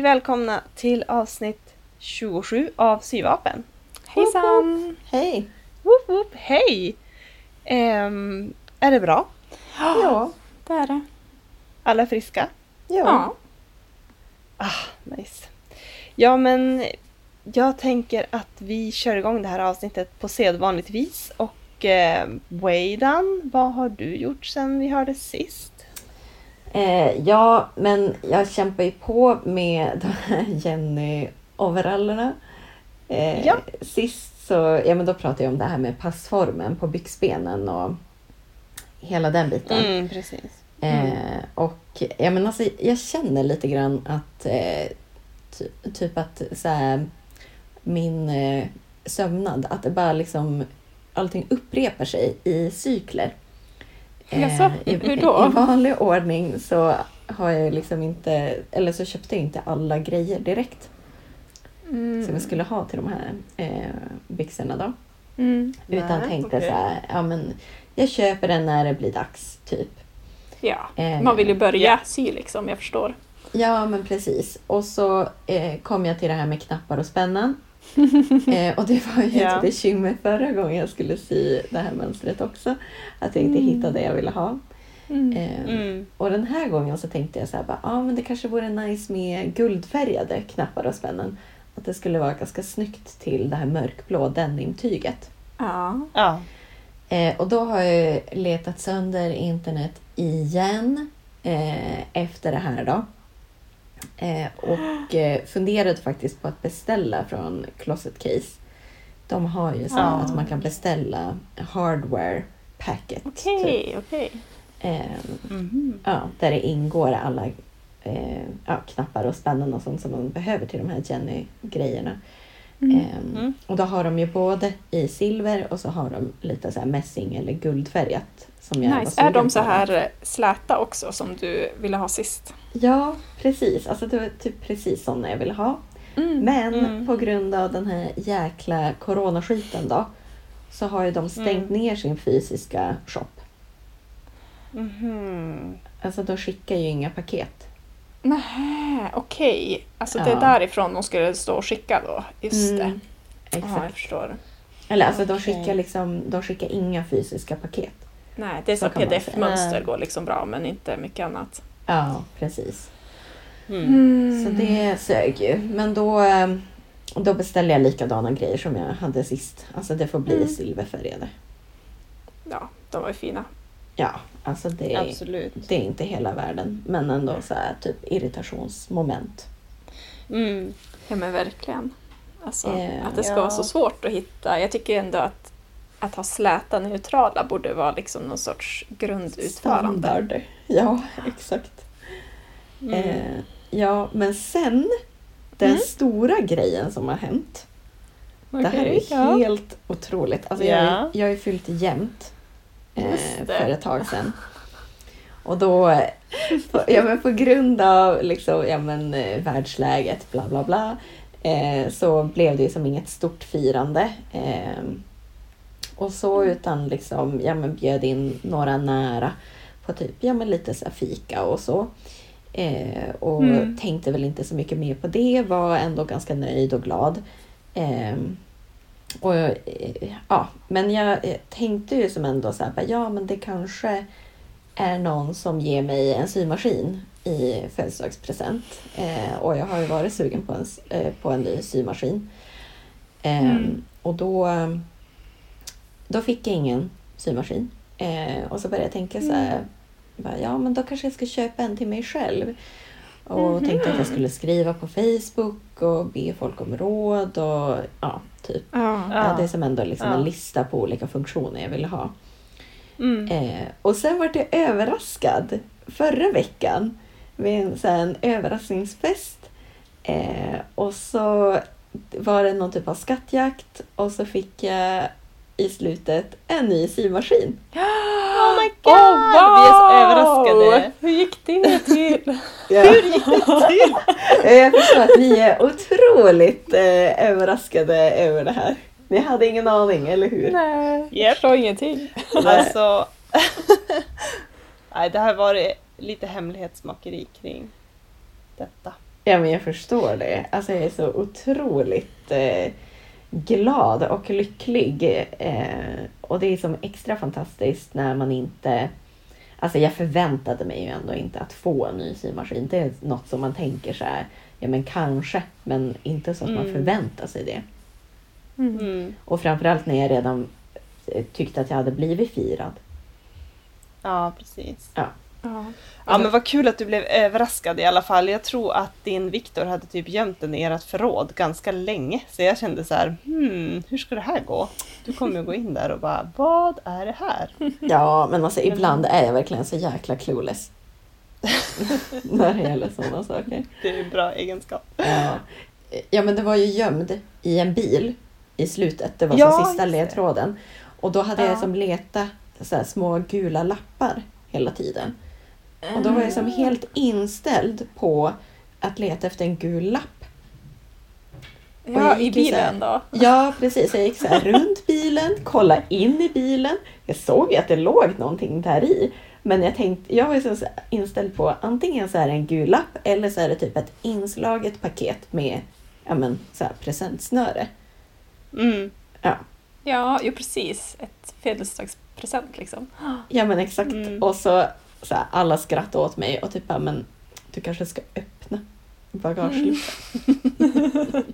Välkomna till avsnitt 27 av Syvapen. Hejsan! Hej! Woop woop, hej! Ehm, är det bra? Ja. Det är det. Alla friska? Ja. Ja. Ah, nice. Ja men jag tänker att vi kör igång det här avsnittet på sedvanligt vis. Och eh, Weidan, vad har du gjort sen vi hördes sist? Eh, ja, men jag kämpar ju på med de här Jenny-overallerna. Eh, Ja. Sist så, ja men då pratade jag om det här med passformen på byxbenen och hela den biten. Mm, precis. Eh, och ja, men alltså, jag känner lite grann att eh, ty, typ att så här, min eh, sömnad, att det bara liksom allting upprepar sig i cykler. Jaså, i, hur då? I vanlig ordning så har jag liksom inte, eller så köpte jag inte alla grejer direkt Mm. som jag skulle ha till de här eh, byxorna då. Mm. Utan Nej, tänkte okej. så här, ja men jag köper den när det blir dags typ. Ja, Eh, man vill ju börja ja. sy liksom, jag förstår. Ja, men precis. Och så eh, kom jag till det här med knappar och spännen. eh, och det var ju ett bekymmer förra gången jag skulle sy det här mönstret också. Att jag inte Mm. hittade det jag ville ha. Mm. Eh, Mm. Och den här gången så tänkte jag så här, bara, ah, men det kanske vore nice med guldfärgade knappar och spännen. Att det skulle vara ganska snyggt till det här mörkblå denimtyget. Ja. Ja. Eh, och då har jag letat sönder internet igen eh, efter det här då. Eh, och eh, funderade faktiskt på att beställa från Closet Case. De har ju så Ja. att man kan beställa hardware packet. Okej, Typ. okej. Eh, Mhm. ja, där det ingår alla eh, ja, knappar och spännen och sånt som man behöver till de här Jenny-grejerna. Mm. Ehm, Mm. Och då har de ju både i silver och så har de lite så här mässing eller guldfärgat. Som jag Nice. Är de så här eh, släta också som du ville ha sist? Ja, precis. Alltså det var typ precis sådana jag ville ha. Mm. Men Mm. på grund av den här jäkla coronaskiten då så har ju de stängt Mm. ner sin fysiska shop. Mhm. Alltså de skickar ju inga paket. Nähä, okej. Alltså det Ja. är därifrån de skulle stå och skicka då? Just det. Mm, Ja, jag Exakt. förstår. Eller alltså de Okej. skickar liksom, de skickar inga fysiska paket. Nej, det är Så så pdf-mönster går liksom bra men inte mycket annat. Ja, precis. Mm. Så det sög ju. Men då, eh, då beställde jag likadana grejer som jag hade sist. Alltså det får bli Mm. silverfärgade. Ja, de var ju fina. Ja, alltså det, är- Absolut. det är inte hela världen. Men ändå så här typ irritationsmoment. Mm. Ja men verkligen. Alltså, Eh, att det ska ja. vara så svårt att hitta. Jag tycker ändå att, att ha släta neutrala borde vara liksom någon sorts grundutförande. Standard. Ja, exakt. Mm. Eh, ja, men sen den Mm. stora grejen som har hänt. Det här är ja. helt otroligt. Alltså jag, har- jag har ju fyllt jämnt eh, för ett tag sedan. Och då, eh, på, ja, men på grund av liksom, ja, men, eh, världsläget, bla bla bla, eh, så blev det som inget stort firande. Eh, och så utan liksom, ja, men bjöd in några nära på typ, ja men lite så fika och så. Eh, och Mm. tänkte väl inte så mycket mer på det, var ändå ganska nöjd och glad. Och, eh, ja, men jag eh, tänkte ju som ändå så här, ja men det kanske är någon som ger mig en symaskin i födelsedagspresent. Eh, och jag har ju varit sugen på en, eh, på en ny symaskin. Ehm, Mm. Och då, eh, då fick jag ingen symaskin. Eh, och så började jag tänka så här, bara, ja men då kanske jag ska köpa en till mig själv. Och tänkte att jag skulle skriva på Facebook och be folk om råd och ja, typ. Ja. Ja. Jag hade som ändå liksom Ja. en lista på olika funktioner jag ville ha. Mm. Eh, och sen var jag överraskad förra veckan med en, så här, en överraskningsfest. Eh, och så var det någon typ av skattjakt och så fick jag i slutet en ny symaskin. Oh my god! Oh, wow! Vi är så överraskade. Hur gick det till? Hur gick det till? Jag förstår att ni är otroligt eh, överraskade över det här. Ni hade ingen aning, eller hur? Nej, jag förstår ingenting. Alltså... Nej, det har varit lite hemlighetsmakeri kring detta. Ja, men jag förstår det. Alltså jag är så otroligt eh, glad och lycklig. Eh, och det är som extra fantastiskt när man inte... Alltså jag förväntade mig ju ändå inte att få en ny symaskin. Det är något som man tänker så här, ja men kanske, men inte så att man Mm. förväntar sig det. Mm. Och framförallt när jag redan eh, tyckte att jag hade blivit firad. Ja, precis. Ja. Ja men vad kul att du blev överraskad i alla fall. Jag tror att din Viktor hade typ gömt den i ert förråd ganska länge. Så jag kände så här, hmm, hur ska det här gå? Du kommer ju gå in där och bara, vad är det här? Ja, men alltså ibland är jag verkligen så jäkla clueless. när det gäller sådana saker. Det är en bra egenskap. Ja. ja, men det var ju gömd i en bil i slutet. Det var Ja, som sista ledtråden. Och då hade Ja. jag som letat så här små gula lappar hela tiden. Och då var jag som helt inställd på att leta efter en gul lapp. Ja, i så här- bilen då. Ja, precis. Jag gick så runt bilen, kollade in i bilen. Jag såg ju att det låg någonting där i. Men jag tänkte, jag var ju så inställd på antingen så är det en gul lapp eller så är det typ ett inslaget paket med ja, men, så här, presentsnöre. Mm. Ja, Ja, precis. Ett födelsedagspresent liksom. ja men exakt. Mm. Och så, så här, alla skrattade åt mig och typ men du kanske ska öppna bagageluckan.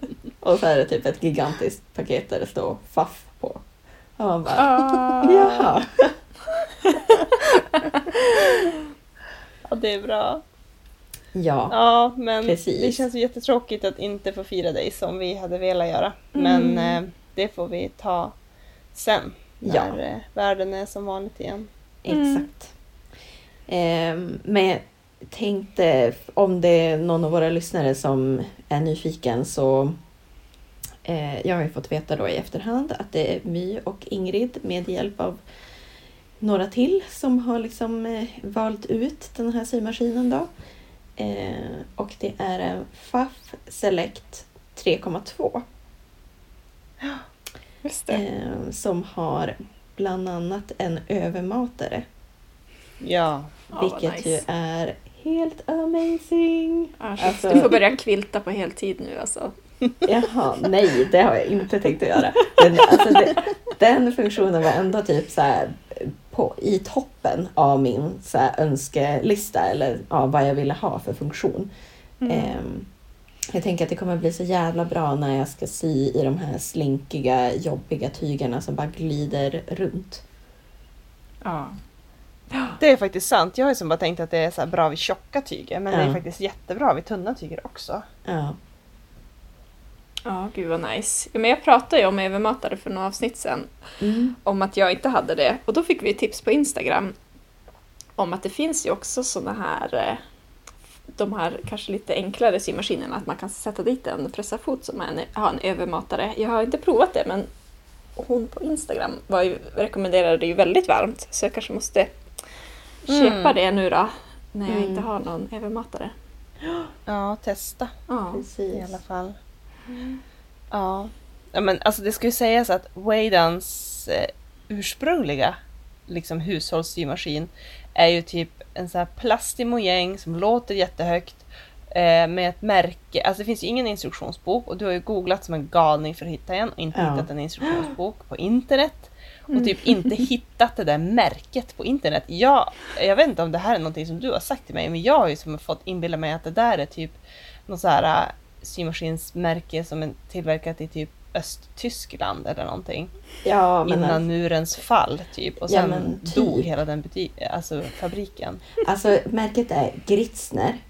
och så är det typ ett gigantiskt paket där det står FAF på. Och man bara, Ah. jaha. Ja det är bra. Ja. Ja men Precis. det känns jättetråkigt att inte få fira dig som vi hade velat göra. Men Mm. eh, det får vi ta sen. Ja. När eh, världen är som vanligt igen. Exakt. Ehm, men jag tänkte om det är någon av våra lyssnare som är nyfiken så eh, jag har ju fått veta då i efterhand att det är My och Ingrid med hjälp av några till som har liksom eh, valt ut den här symaskinen då. Eh, och det är en FAF Select 3,2 Just det. eh, som har bland annat en övermatare Ja. Ja, Vilket nice. ju är helt amazing. Shit. Alltså- Du får börja kvilta på heltid nu alltså. Jaha, nej det har jag inte tänkt att göra. Men alltså, det, den funktionen var ändå typ så här på, i toppen av min så här, önskelista eller ja, vad jag ville ha för funktion. Mm. Ehm, jag tänker att det kommer bli så jävla bra när jag ska sy i de här slinkiga, jobbiga tygerna som bara glider runt. Ja. Det är faktiskt sant. Jag har ju som bara tänkt att det är så här bra vid tjocka tyger. Men det är faktiskt jättebra vid tunna tyger också. Ja. Ja, gud vad nice. Ja, men jag pratade ju om övermatare för några avsnitt sedan. Mm. om att jag inte hade det. Och då fick vi tips på Instagram om att det finns ju också såna här eh, de här kanske lite enklare symaskinerna, att man kan sätta dit en pressarfot som är en, har en övermatare. Jag har inte provat det, men hon på Instagram var ju, rekommenderade det ju väldigt varmt, så jag kanske måste köpa Mm. det nu då, när jag Mm. inte har någon övermatare. Ja, testa Ja. i Precis. alla fall. Ja. ja men alltså det ska ju sägas att Waydans eh, ursprungliga liksom hushållssymaskin är ju typ en sån här plastig mojäng som låter jättehögt eh, med ett märke. Alltså det finns ju ingen instruktionsbok och du har ju googlat som en galning för att hitta en och inte Ja. hittat en instruktionsbok på internet. Och typ inte hittat det där märket på internet. Jag, jag vet inte om det här är någonting som du har sagt till mig, men jag har ju som fått inbilla mig att det där är typ något så här äh, symaskinsmärke som är tillverkat i typ Östtyskland eller någonting. Ja, men innan alltså, murens fall typ. Och Ja, sen men typ. dog hela den alltså fabriken. alltså märket är Gritzner.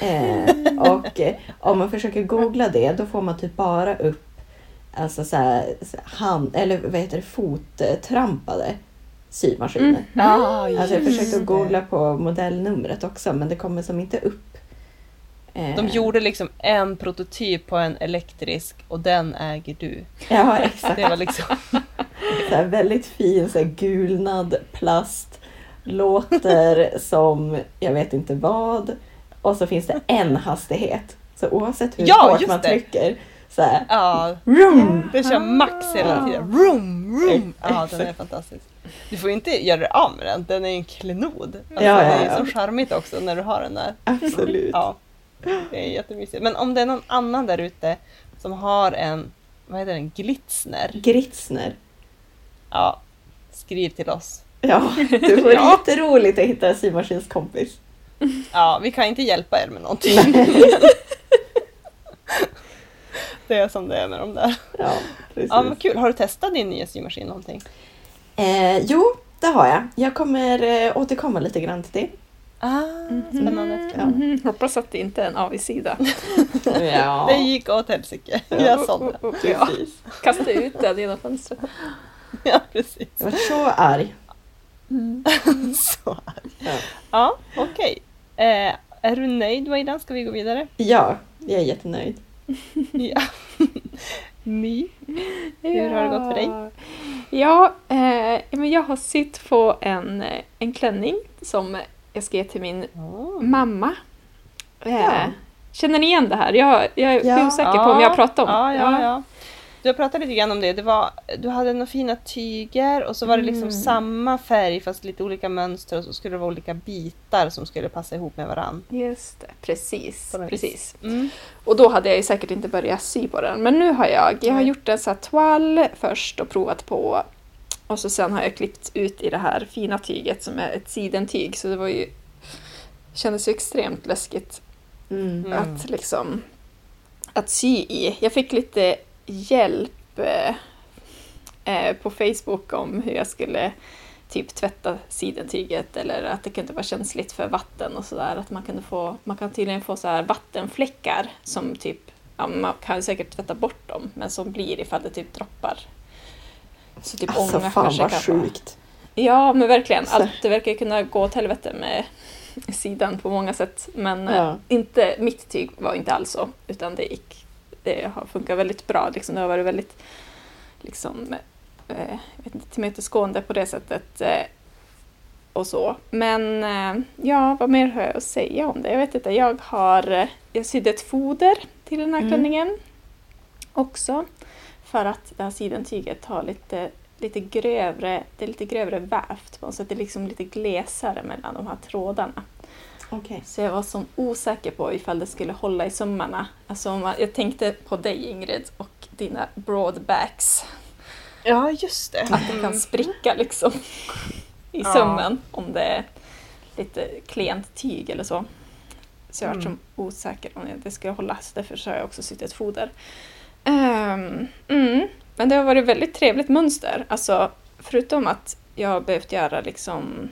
Eh, och eh, om man försöker googla det då får man typ bara upp alltså så här, hand, eller vad heter det, fottrampade symaskiner. Ja, Alltså jag försökte googla på modellnumret också men det kommer som inte upp. Eh, De gjorde liksom en prototyp på en elektrisk och den äger du. Ja exakt. Det var liksom... Så här, väldigt fin så här, gulnad plast. Låter som jag vet inte vad. Och så finns det en hastighet. Så oavsett hur Ja, hårt man det. trycker så här, Ja, vroom, den kör max hela tiden. Vroom, vroom. Ja, den är fantastisk. Du får inte göra dig av med den, den är en klenod. Alltså, Ja, Det är så charmigt också när du har den där. Absolut. Ja. Det är jättemysigt. Men om det är någon annan där ute som har en, vad heter den, glitsner. Gritsner. Ja, skriv till oss. Ja, det vore Ja. jätteroligt att hitta en symaskinskompis. Ja, vi kan inte hjälpa er med någonting. Det är som det är med de där. Ja, precis. Ja, vad kul. Har du testat din nya symaskin någonting? Eh, jo, det har jag. Jag kommer eh, återkomma lite grann till det. Ah, spännande. Ja. Mhm, Hoppas att det inte är en avigsida. Ja, Det gick åt helsike. Jag sa det. Ja, precis. kasta ut den genom fönstret. Ja, precis. Jag var så arg. Så. Ja. Ja, okej. Eh, är du nöjd Waidan? Ska vi gå vidare? ja, jag är jättenöjd. Ja. My? Hur har det gått för dig? Ja, eh, men jag har sytt på en, eh, en klänning som jag ska ge till min Oh. mamma. Eh, Ja. Känner ni igen det här? Jag, jag är Ja. osäker på om jag har pratat om Ja, ja, ja. Du har pratat lite grann om det. det var, du hade några fina tyger och så var det liksom Mm. samma färg fast lite olika mönster och så skulle det vara olika bitar som skulle passa ihop med varann. Just det, precis. Precis. Mm. Och då hade jag ju säkert inte börjat sy på den. Men nu har jag, jag har gjort en så här toile först och provat på. Och så sen har jag klippt ut i det här fina tyget som är ett sidentyg. Så det var ju, kändes ju extremt läskigt Mm. Mm. att liksom att sy i. Jag fick lite hjälp eh, eh, på Facebook om hur jag skulle typ tvätta sidentyget eller att det kunde vara känsligt för vatten och sådär. Att man, kunde få, man kan tydligen få så här vattenfläckar som typ, ja, man kan säkert tvätta bort dem, men som blir ifall det typ droppar. Så typ Alltså ånga fan vad vara- sjukt. Ja, men verkligen. Allt, det verkar kunna gå åt helvete med sidan på många sätt. Men eh, Ja. inte, mitt tyg var inte alls så, utan det gick. Det har funkat väldigt bra. Liksom, det har varit väldigt liksom, eh, inte, tillmötesgående på det sättet. Eh, och så. Men eh, ja, vad mer har jag att säga om det? Jag vet inte. Jag har eh, jag sydde ett foder till den här Mm. klänningen också. För att det här sidentyget har lite, lite grövre, det är lite grövre vävt på något sätt. Det är liksom lite glesare mellan de här trådarna. Okej. Så jag var så osäker på ifall det skulle hålla i sömmarna. Alltså jag tänkte på dig Ingrid och dina broadbacks. Ja, just det. Att det kan spricka liksom i Ja. sömmen om det är lite klent tyg eller så. Så jag var Mm. så osäker om det skulle hålla, så därför så har jag också sytt ett foder. Ehm, mm. Men det har varit väldigt trevligt mönster. Alltså, förutom att jag har behövt göra liksom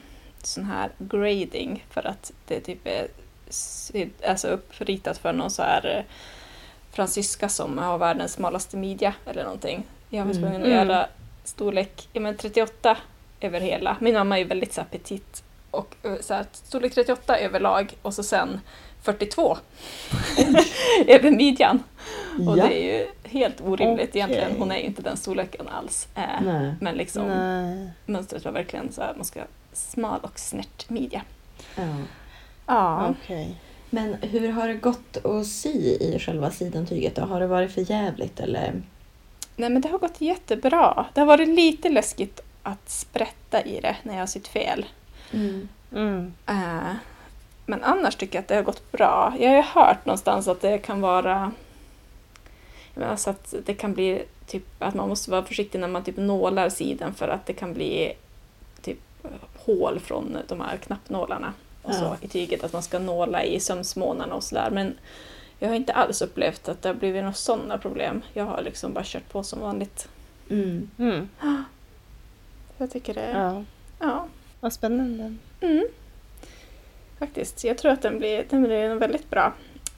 sån här grading för att det typ är alltså uppritat för någon så här eh, fransyska som har världens smalaste midja eller någonting. Jag var tvungen att Mm. göra storlek ja, men 38 över hela. Min mamma är ju väldigt så här petit och eh, så här, storlek 38 överlag och så sen 42 över midjan. Och Ja. det är ju helt orimligt Okej. egentligen. Hon är ju inte den storleken alls. Nej. men liksom Nej. mönstret var verkligen så här, man ska smal och snärt midja. Ja. Ja. Okej. Men hur har det gått att sy i själva sidentyget då? Har det varit för jävligt eller? Nej men det har gått jättebra. Det har varit lite läskigt att sprätta i det när jag har sytt fel. Mm. Mm. Eh, men annars tycker jag att det har gått bra. Jag har ju hört någonstans att det kan vara jag menar, så att det kan bli typ att man måste vara försiktig när man typ nålar sidan för att det kan bli typ hål från de här knappnålarna och så Ja. i tyget. Att man ska nåla i sömsmånarna och sådär. Men jag har inte alls upplevt att det har blivit några sådana problem. Jag har liksom bara kört på som vanligt. Mm. Mm. Jag tycker det... Ja. Ja. Vad spännande. Mm. Faktiskt. Jag tror att den blir, den blir väldigt bra.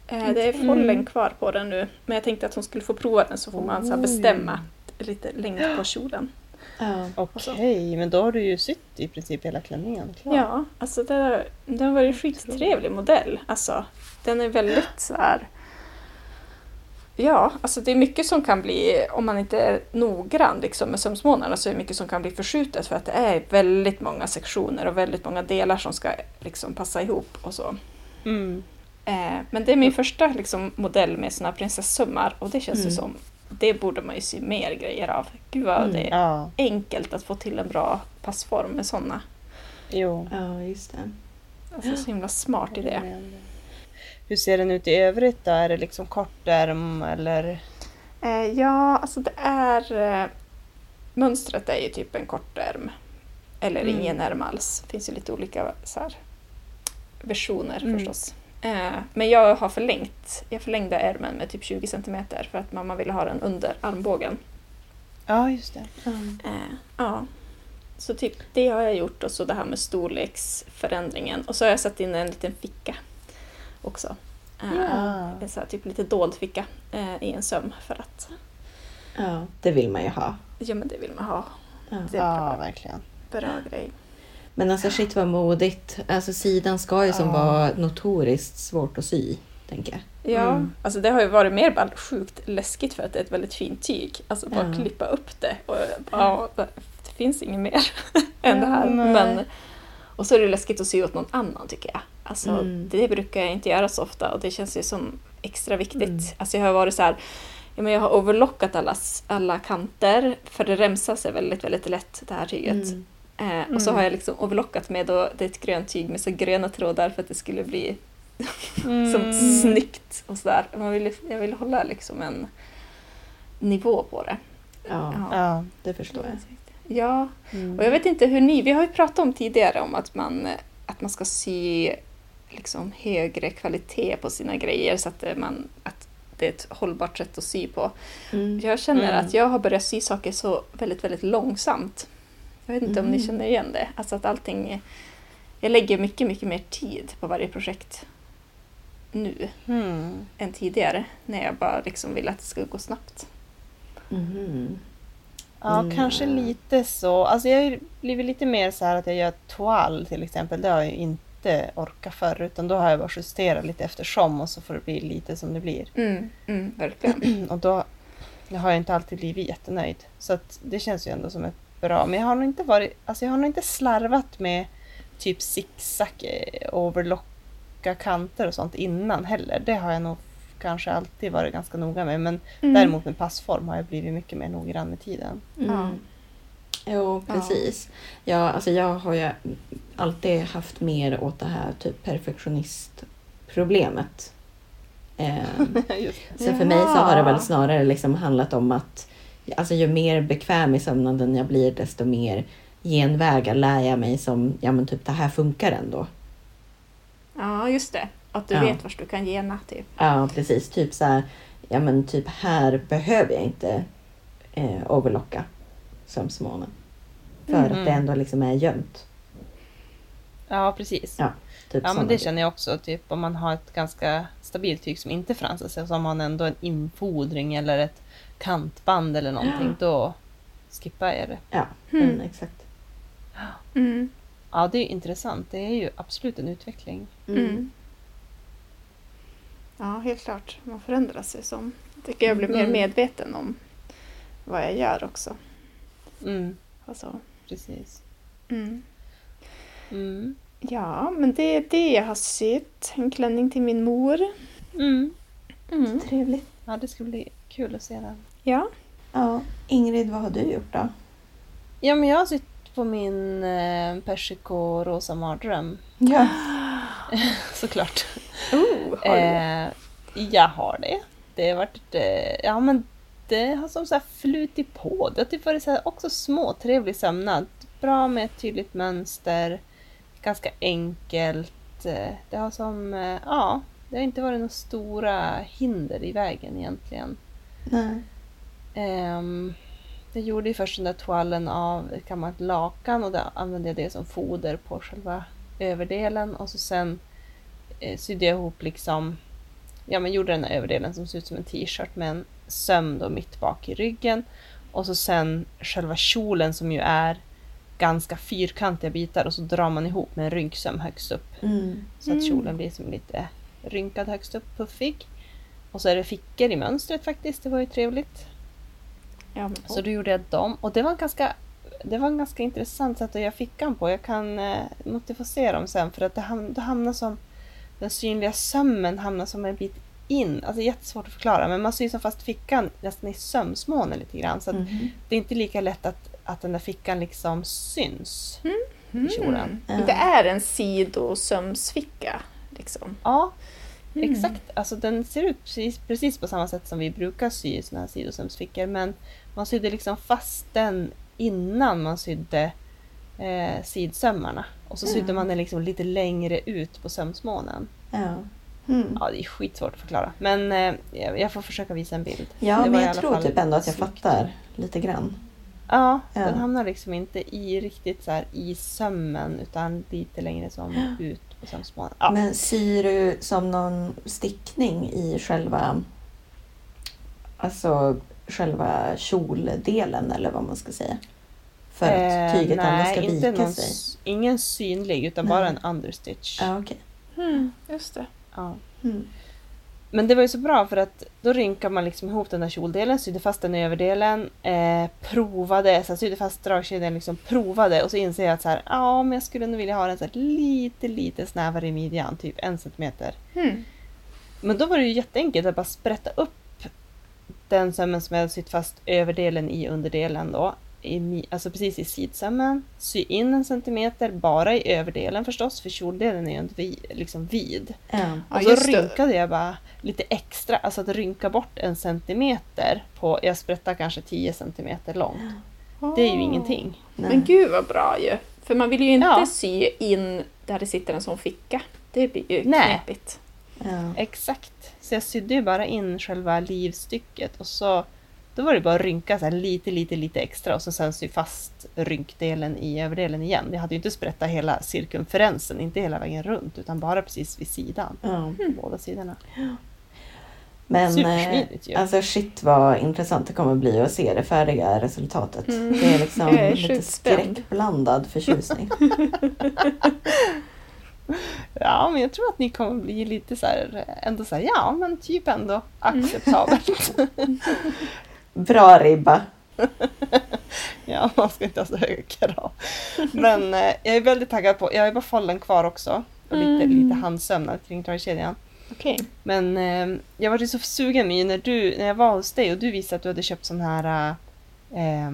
Eh, Det är Okej. follen kvar på den nu. Men jag tänkte att hon skulle få prova den så får man så bestämma lite längd på kjolen. Ja. Okej, men då har du ju sytt i princip hela klänningen. Klar. Ja, alltså det, den var ju skittrevlig modell. Alltså, den är väldigt så här... Ja, alltså det är mycket som kan bli, om man inte är noggrann liksom, med sömsmånaderna så är det mycket som kan bli förskjutet för att det är väldigt många sektioner och väldigt många delar som ska liksom, passa ihop och så. Mm. Eh, men det är min första liksom, modell med såna prinsessömmar och det känns ju Mm. som, det borde man ju sy mer grejer av. Gud vad Mm. det är Ja, enkelt att få till en bra passform med såna. jo. ja, just det. Alltså så himla smart idé. hur ser den ut i övrigt då? Är det liksom kortärm eller? Eh, ja, alltså det är... Eh, mönstret är ju typ en kortärm. Eller Mm. ingen ärm alls. Det finns ju lite olika så här, versioner Mm. förstås. Eh, men jag har förlängt. Jag förlängde ärmen med typ 20 centimeter för att mamma ville ha den under armbågen. Ja, just det. Eh, ja. Så typ det har jag gjort och så det här med storleksförändringen. Och så har jag satt in en liten ficka också. Eh, Ja. En så här, typ lite dold ficka i en söm för att Ja, det vill man ju ha. ja men det vill man ha. Ja. Det är Ja, verkligen. bra grej. Men alltså shit vad modigt. Alltså sidan ska ju som Ja. vara notoriskt svårt att sy, tänker jag. Ja, Mm. alltså det har ju varit mer bara sjukt läskigt för att det är ett väldigt fint tyg. Alltså bara Ja. klippa upp det och ja, det finns inget mer än Ja, det här. nej. Men, och så är det läskigt att sy åt någon annan tycker jag. Alltså, Mm. Det brukar jag inte göra så ofta och det känns ju som extra viktigt. Mm. Alltså jag har varit så här, ja, men jag har overlockat alla, alla kanter för det remsar sig väldigt, väldigt lätt det här tyget. Mm. Eh, och så Mm. har jag liksom overlockat med då, det är ett grönt tyg med så gröna trådar för att det skulle bli Mm. som snyggt och sådär. Man vill, jag vill hålla liksom en nivå på det. Ja, Ja. det förstår jag. Ja, Mm. och jag vet inte hur ni... Vi har ju pratat om tidigare om att man, att man ska sy liksom högre kvalitet på sina grejer så att man, att det är ett hållbart sätt att sy på. Mm. Jag känner Mm. att jag har börjat sy saker så väldigt, väldigt långsamt. Jag vet inte om ni Mm. känner igen det. Alltså att allting... Jag lägger mycket, mycket mer tid på varje projekt nu Mm. än tidigare när jag bara liksom vill att det ska gå snabbt. Mhm. Ja, Mm. kanske lite så. Alltså jag har blivit lite mer så här att jag gör toal till exempel. Det har jag inte orkat förr utan då har jag bara justerat lite eftersom och så får det bli lite som det blir. Mm, mm, verkligen. Och då har jag inte alltid blivit jättenöjd. Så att det känns ju ändå som ett bra. Men jag har nog inte varit, alltså jag har nog inte slarvat med typ zigzag, eh, overlocka kanter och sånt innan heller. Det har jag nog kanske alltid varit ganska noga med. Men Mm. däremot med passform har jag blivit mycket mer noggrann med tiden. Mm. Ja. Jo, precis. Ja. alltså jag har ju alltid haft mer åt det här typ perfektionistproblemet. Eh, så för mig så har det väl snarare liksom handlat om att alltså ju mer bekväm i sömnaden jag blir desto mer genvägar lär jag mig som, ja men typ det här funkar ändå. Ja, just det. Att du Ja. vet vart du kan gena typ. Ja precis, typ så här, ja men typ här behöver jag inte eh, overlocka sömsmånen. För Mm. att det ändå liksom är gömt. Ja, precis. Ja, Typ Ja, men det grejer. känner jag också. Typ om man har ett ganska stabilt tyg som inte fransar sig, så har man ändå en infodring eller ett kantband eller någonting, då skippar jag det. Ja, Mm. mm, exakt. Mm. Ja, det är ju intressant. Det är ju absolut en utveckling. Mm. Ja, helt klart. Man förändras ju som. Jag tycker jag blir mer Mm. medveten om vad jag gör också. Mm, Alltså, precis. mm. Mm. Ja, men det är det jag har sytt. En klänning till min mor. Mm. Mm. Trevligt. Ja, det ska bli kul att se den. Ja. Ja, Ingrid, vad har du gjort då? Ja, men jag har sytt på min eh, persiko rosa mardröm. Ja. Oh, Såklart. har du det? Eh, jag har det. Det har varit, eh, ja men det har som så här flutit på. Det har typ varit så här också små trevlig sömnad. Bra med ett tydligt mönster. Ganska enkelt. Eh, Det har som, eh, ja, det har inte varit några stora hinder i vägen egentligen. Nej. Um, jag gjorde ju först den där toalen av ett gammalt lakan och då använde jag det som foder på själva överdelen och så sen eh, sydde jag ihop liksom, ja men gjorde den här överdelen som ser ut som en t-shirt med en söm då mitt bak i ryggen och så sen själva kjolen som ju är ganska fyrkantiga bitar och så drar man ihop med en rynksöm högst upp Mm. så att Mm. kjolen blir som lite rynkad högst upp, puffig. Och så är det fickor i mönstret faktiskt, det var ju trevligt. Ja, Så då gjorde jag dem och det var ganska det var en ganska intressant sätt att göra fickan på. Jag kan eh, måste få se dem sen för att det, ham det hamnar som den synliga sömmen hamnar som en bit in. Alltså jättesvårt att förklara men man syr som fast fickan nästan i sömsmånen lite grann. Så att Mhm. det är inte lika lätt att, att den där fickan liksom syns. i kjolen. Mm. Det är en sidosömsficka. Liksom. Ja, Mm. Exakt, alltså den ser ut precis, precis på samma sätt som vi brukar sy såna här sidosömsfickor men man sydde liksom fast den innan man sydde eh, sidsömmarna. Och så sydde Mm. man den liksom lite längre ut på sömsmånen. Ja. Mm. Ja, det är skitsvårt att förklara. Men eh, jag får försöka visa en bild. Ja, men jag tror typ ändå att jag snyggt. fattar lite grann. Ja, Ja. den hamnar liksom inte i riktigt så här i sömmen utan lite längre som ut på sömsmånen. Ja. Men syr du som någon stickning i själva alltså själva kjoldelen eller vad man ska säga? För att Eh, tyget ändå ska inte vika någon sig. Ingen synlig utan bara en understitch. Ja, okej. Mm, just det. Ja. Mm. Men det var ju så bra för att då rynkade man liksom ihop den där kjoldelen, sydde fast den i överdelen, eh, provade, så här, sydde fast dragkedjan, liksom provade och så inser jag att så här, ja men jag skulle nog vilja ha den så här, lite lite snävare i midjan, typ en centimeter. Mm. Men då var det ju jätteenkelt att bara sprätta upp den sömmen som jag hade sytt fast överdelen i underdelen då. I, alltså precis i sidsömmen. Sy in en centimeter bara i överdelen förstås, för kjoldelen är ju inte vi, liksom vid. Ja. Ja, Och så det. rynkade jag bara lite extra, alltså att rynka bort en centimeter på, jag sprättar kanske 10 centimeter långt. Det är ju ingenting. Nej. Men gud vad bra ju. För man vill ju inte Ja. sy in där det sitter en sån ficka. Det blir ju Nej. knepigt. Ja. Exakt. Så jag sydde ju bara in själva livstycket och så då var det bara att rynka så här lite, lite, lite extra och så sen sy fast rynkdelen i överdelen igen. Jag hade ju inte sprättat hela cirkumferensen, inte hela vägen runt, utan bara precis vid sidan. På båda sidorna. Men eh, Supersmidigt ju. alltså shit vad intressant det kommer bli att se det färdiga resultatet. Mm. Det är liksom är lite skräckblandad förtjusning. Ja, men jag tror att ni kommer bli lite så här, ändå så här, ja men typ ändå acceptabelt. Bra ribba. ja, man ska inte ha så höga krav. Men eh, jag är väldigt taggad på, jag har ju bara follen kvar också. Och lite, Mm. lite handsömnad kring dragkedjan. Okej. Men eh, jag var ju så sugen My när, du, när jag var hos dig och du visade att du hade köpt sån här eh,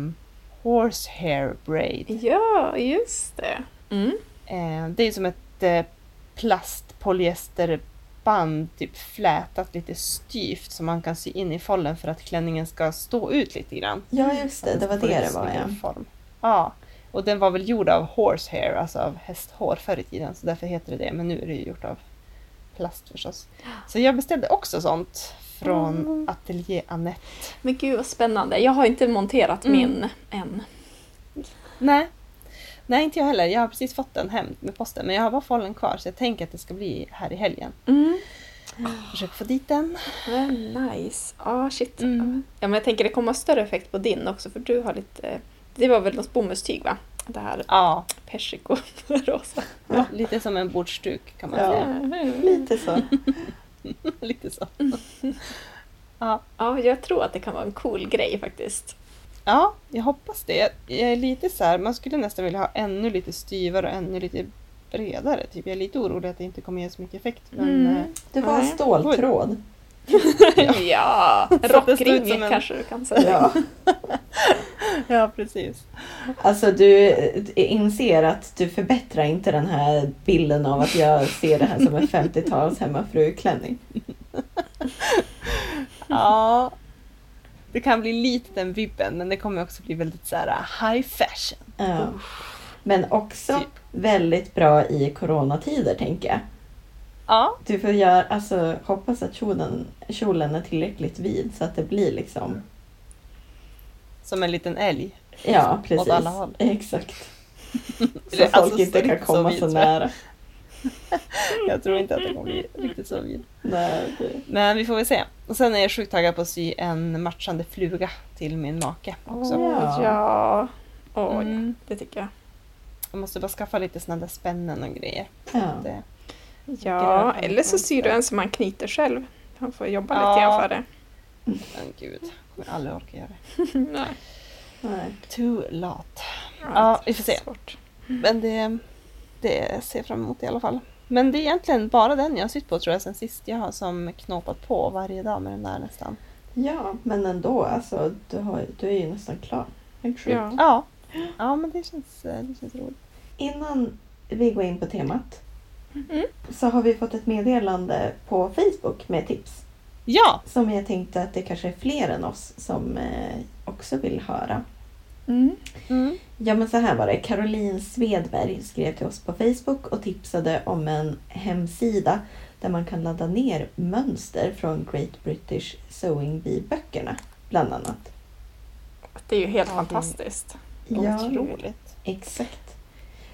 horsehair braid. Ja, just det. Mm. Eh, det är som ett eh, plastpolyesterband, typ flätat lite styvt som man kan sy in i follen för att klänningen ska stå ut lite grann. Ja just det, det var det det var ja. Form. Ja, och den var väl gjord av horsehair, alltså av hästhår förr i tiden, så därför heter det det. Men nu är det ju gjort av plast förstås. Så jag beställde också sånt från Mm. Atelier Annette. Men gud vad spännande. Jag har inte monterat Mm. min än. Nej. Nej, inte jag heller. Jag har precis fått den hem med posten, men jag har bara follen kvar så jag tänker att det ska bli här i helgen. Mm. Försöka få dit den. Men nice. Ja, shit. Mm. Ja, men jag tänker det kommer ha större effekt på din också för du har lite... Det var väl något bomullstyg va? Det här Ja, persikorosa. lite som en bordsduk kan man Ja. säga. Lite så. lite så. Ja. Ja, jag tror att det kan vara en cool grej faktiskt. Ja, jag hoppas det. Jag, är lite så här, man skulle nästan vilja ha ännu lite styvare och ännu lite bredare. Typ. Jag är lite orolig att det inte kommer ge så mycket effekt. Men, Mm. eh, Det var Nej. ståltråd. ja, Så att det står ut rockring som en- kanske du kan säga. Ja. ja, precis. Alltså du eh, inser att du förbättrar inte den här bilden av att jag ser det här som en 50-tals hemmafruklänning. Ja, det kan bli lite den vibben, men det kommer också bli väldigt så här uh, high fashion. Ja. Men också Typ. väldigt bra i coronatider tänker jag. Ja, Du får göra, alltså, hoppas att kjolen, kjolen är tillräckligt vid så att det blir liksom, som en liten älg. ja precis. Åt alla håll. Exakt. Så är folk alltså inte kan riktigt så komma vid, så nära. Jag tror inte att det kommer bli riktigt så vid. Nej, det, Men vi får väl se. Och sen är jag sjukt taggad på att sy en matchande fluga till min make också. Åh, Ja. ja. Oj, Mm. det tycker jag. Jag måste bara skaffa lite såna där spännen och grejer. ja. Det, Ja, eller så syr du en som man knyter själv. Han får jobba Ja. lite grann för det. men gud, jag kommer aldrig orka göra det. Nej. Nej. Too late. Ja, vi får se. Svårt. Men det, det ser jag fram emot i alla fall. Men det är egentligen bara den jag har sytt på tror jag sen sist. Jag har som knåpat på varje dag med den där nästan. ja, men ändå alltså, du, har, du är ju nästan klar. Ja. Ja, ja men det känns, eh, det känns roligt. Innan vi går in på temat Mm. så har vi fått ett meddelande på Facebook med tips. Ja! Som jag tänkte att det kanske är fler än oss som eh, också vill höra. Mm. Mm. Ja men så här var det. Caroline Svedberg skrev till oss på Facebook och tipsade om en hemsida där man kan ladda ner mönster från Great British Sewing Bee-böckerna. Bland annat. Det är ju helt Ja, fantastiskt. Ja, Otroligt. exakt.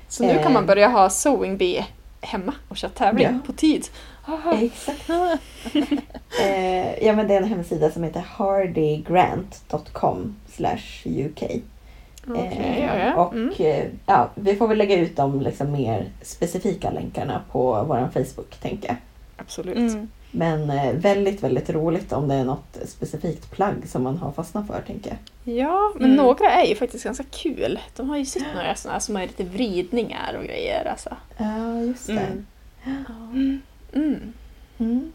Så nu kan Eh. man börja ha sewing bee hemma och köra tävling Ja. på tid. Exakt. Eh, ja men det är en hemsida som heter hardygrant.com uk. Okej, ja, ja. Eh, Och Mm. eh, ja, vi får väl lägga ut de liksom mer specifika länkarna på vår Facebook tänker jag. Absolut. Mm. Men eh, väldigt, väldigt roligt om det är något specifikt plagg som man har fastnat för tänker jag. Ja, men Mm. några är ju faktiskt ganska kul. De har ju sett några sådana som är lite vridningar och grejer. Alltså. Ja, just det. Mm. Mm. Mm.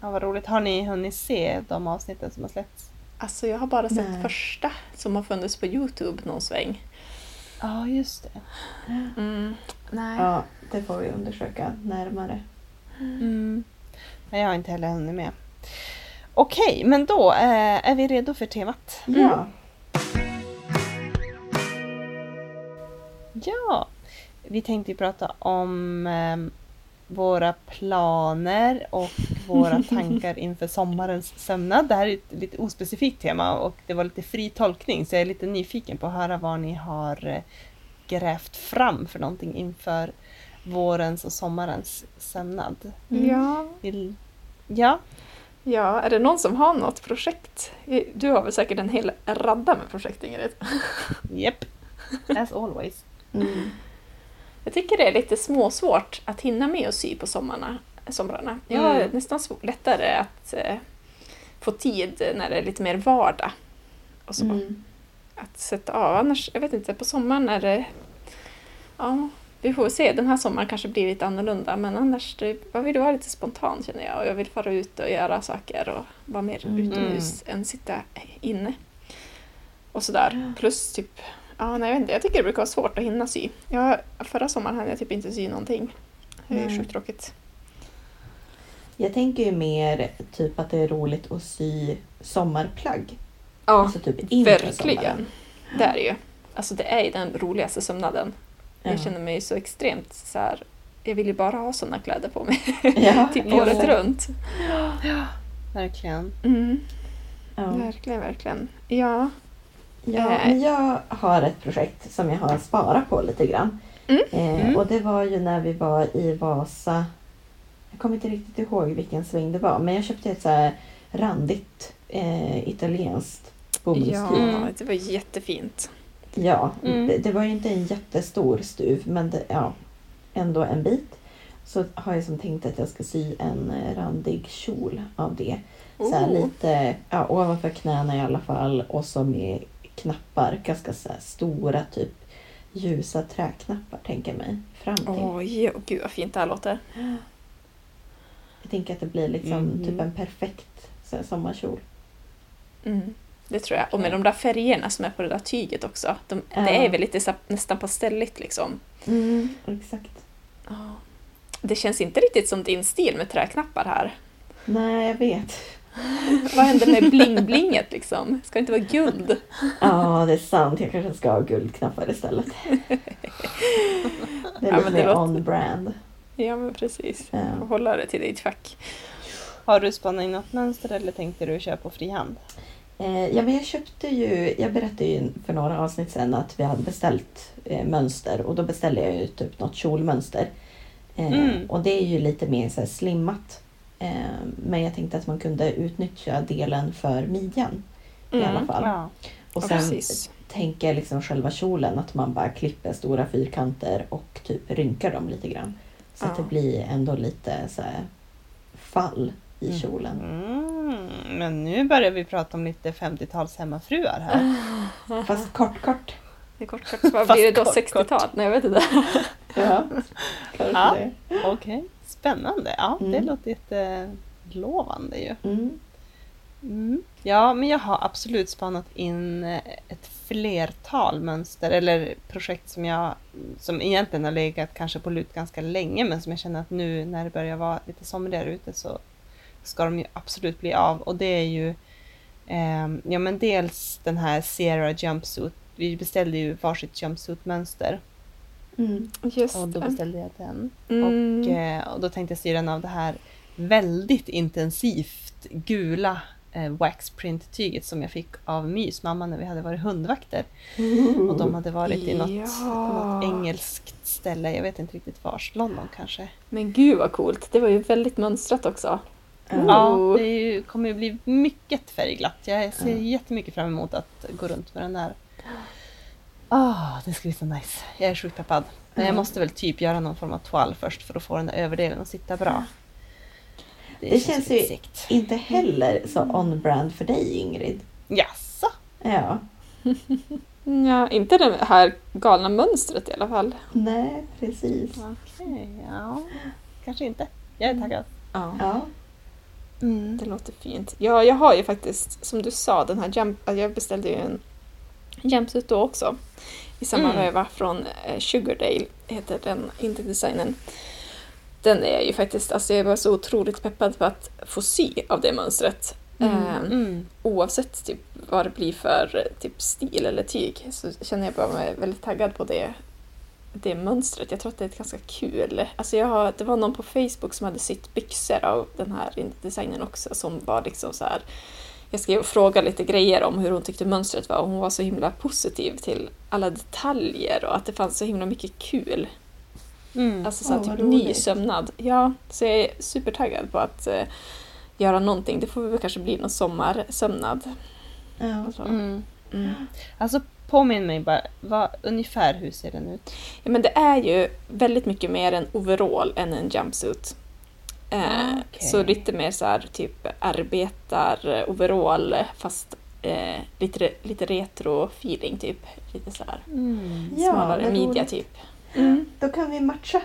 Ja, vad roligt. Har ni hunnit se de avsnitten som har släppts? Alltså jag har bara sett Nej. första som har funnits på Youtube någon sväng. Ja, just det. Mm. Nej. Ja, det får vi undersöka närmare. Mm. Nej, jag har inte heller hunnit med. Okej, men då eh, är vi redo för temat. Ja, Ja, vi tänkte prata om eh, våra planer och våra tankar inför sommarens sömnad. Det här är ett lite ospecifikt tema och det var lite fri tolkning så jag är lite nyfiken på att höra vad ni har eh, grävt fram för någonting inför vårens och sommarens sömnad. Ja. Vill... Ja, ja, är det någon som har något projekt? Du har väl säkert en hel radda med projekt Ingrid? Japp. As always. mm. Jag tycker det är lite småsvårt att hinna med att sy på sommarna, somrarna. Jag har Mm. nästan lättare att eh, få tid när det är lite mer vardag. Och så. Mm. Att sätta av. Annars, jag vet inte, på sommaren är det... Ja, vi får se. Den här sommaren kanske blir lite annorlunda men annars det, jag vill vara lite spontan känner jag. Och jag vill fara ut och göra saker och vara mer Mm. utomhus än sitta inne. Och sådär. Plus typ Ja, nej, jag vet inte. Jag tycker det brukar vara svårt att hinna sy. Jag, förra sommaren hann jag typ inte sy någonting. Det är Nej. sjukt tråkigt. Jag tänker ju mer typ att det är roligt att sy sommarplagg. Ja, Alltså typ verkligen. sommaren. Det är det ju. Alltså det är ju den roligaste sömnaden. Ja. Jag känner mig så extremt så här. Jag vill ju bara ha sådana kläder på mig. Ja, typ året runt. Verkligen. Mm, Ja. verkligen, verkligen. Ja. Ja, Eh. men jag har ett projekt som jag har sparat på lite grann. Mm. Eh, Mm. Och det var ju när vi var i Vasa. Jag kommer inte riktigt ihåg vilken sväng det var. Men jag köpte ett så här randigt eh, italienskt bomullstyg. ja, det var jättefint. Ja, Mm. det, det var ju inte en jättestor stuv men det, ja, ändå en bit. Så har jag som tänkt att jag ska sy en eh, randig kjol av det. Så Oh. lite ja, ovanför knäna i alla fall och så med knappar, ganska så stora typ ljusa träknappar tänker jag mig fram till. Oh, gud vad fint det här låter. Jag tänker att det blir liksom Mhm. typ en perfekt här, sommarkjol. Mm, det tror jag. Och med de där färgerna som är på det där tyget också. De, Ja. Det är väl lite så, nästan pastelligt liksom. Exakt. Ja. Det känns inte riktigt som din stil med träknappar här. Nej, jag vet. Vad händer med bling-blinget liksom? Ska det inte vara guld? Ja, det är sant. Jag kanske ska ha guldknappar istället. Det är Ja, lite men det mer låter- on-brand. Ja, men precis. Ja. Får hålla det till ditt fack. Har du spannat in något mönster eller tänkte du köra på frihand? Eh, ja, men jag köpte ju, jag berättade ju för några avsnitt sedan att vi hade beställt eh, mönster och då beställde jag ju typ något kjolmönster. Eh, Mm. Och det är ju lite mer så här slimmat. Eh, men jag tänkte att man kunde utnyttja delen för midjan i alla fall. Ja. Och sen precis. tänker jag liksom själva kjolen att man bara klipper stora fyrkanter och typ rynkar dem lite grann. Så att Ja. det blir ändå lite så här fall i Mm. kjolen. Mm, men nu börjar vi prata om lite 50-tals hemmafruar här. Fast kort kort. Det är kort, kort. Vad blir det då? kort, 60-tal? Nej, jag vet inte. Ja, Ja. Okej, spännande. Ja, det Mm. låter jättelovande ju. Mm. Mm. Ja, men jag har absolut spanat in eh, ett flertal mönster eller projekt som jag som egentligen har legat kanske på lut ganska länge men som jag känner att nu när det börjar vara lite somrigare ute så ska de ju absolut bli av och det är ju eh, ja men dels den här Sierra Jumpsuit. Vi beställde ju varsitt jumpsuit-mönster Mm. Och då beställde jag den. Mm. Och, eh, och då tänkte jag styra den av det här väldigt intensivt gula eh, waxprint-tyget som jag fick av Mys mamma när vi hade varit hundvakter. Och de hade varit i något, Ja. något engelskt ställe, jag vet inte riktigt vars, London kanske. Men gud vad coolt. Det var ju väldigt mönstrat också. Ja, Oh. det ju, kommer ju bli mycket färgglatt. Jag ser Ja. jättemycket fram emot att gå runt med den där. Ah, det ska bli så nice. Jag är sjukt peppad. Men jag Ja. måste väl typ göra någon form av toal först för att få den där överdelen att sitta bra. Det känns lite ju- segt. Inte heller så on-brand för dig Ingrid. Jaså? Ja. Ja, inte det här galna mönstret i alla fall. Nej, precis. Okej, ja. Kanske inte. Jag är taggad. Ja. Ja. Mm. Det låter fint. Ja, jag har ju faktiskt, som du sa, den här jump, jag beställde ju en jumpsuit då också. I samma Mm. veva från eh, Sugardale, heter den interiördesignen. Den är ju faktiskt, alltså jag var så otroligt peppad på att få sy av det mönstret. Mm. Eh, Mm. oavsett typ vad det blir för eh, typ stil eller tyg så känner jag bara mig väldigt taggad på det, det mönstret. Jag tror att det är ett ganska kul. Alltså jag har, det var någon på Facebook som hade sytt byxor av den här designen också som var liksom så här jag skrev och frågade lite grejer om hur hon tyckte mönstret var och hon var så himla positiv till alla detaljer och att det fanns så himla mycket kul. Mm. Alltså så vad typ ny sömnad. Ja, så jag är supertaggad på att eh, göra någonting. Det får väl kanske bli någon sommarsömnad. Ja. Alltså. Mm. Mm. Alltså påminn mig bara, vad, ungefär hur ser den ut? Ja, men det är ju väldigt mycket mer en overall än en jumpsuit. Eh, Ah. Så lite mer så här typ arbetar-overall fast eh, lite, lite retro-feeling typ. Lite så här Mm. Ja, smalare vad midja roligt. typ. Då kan vi matcha.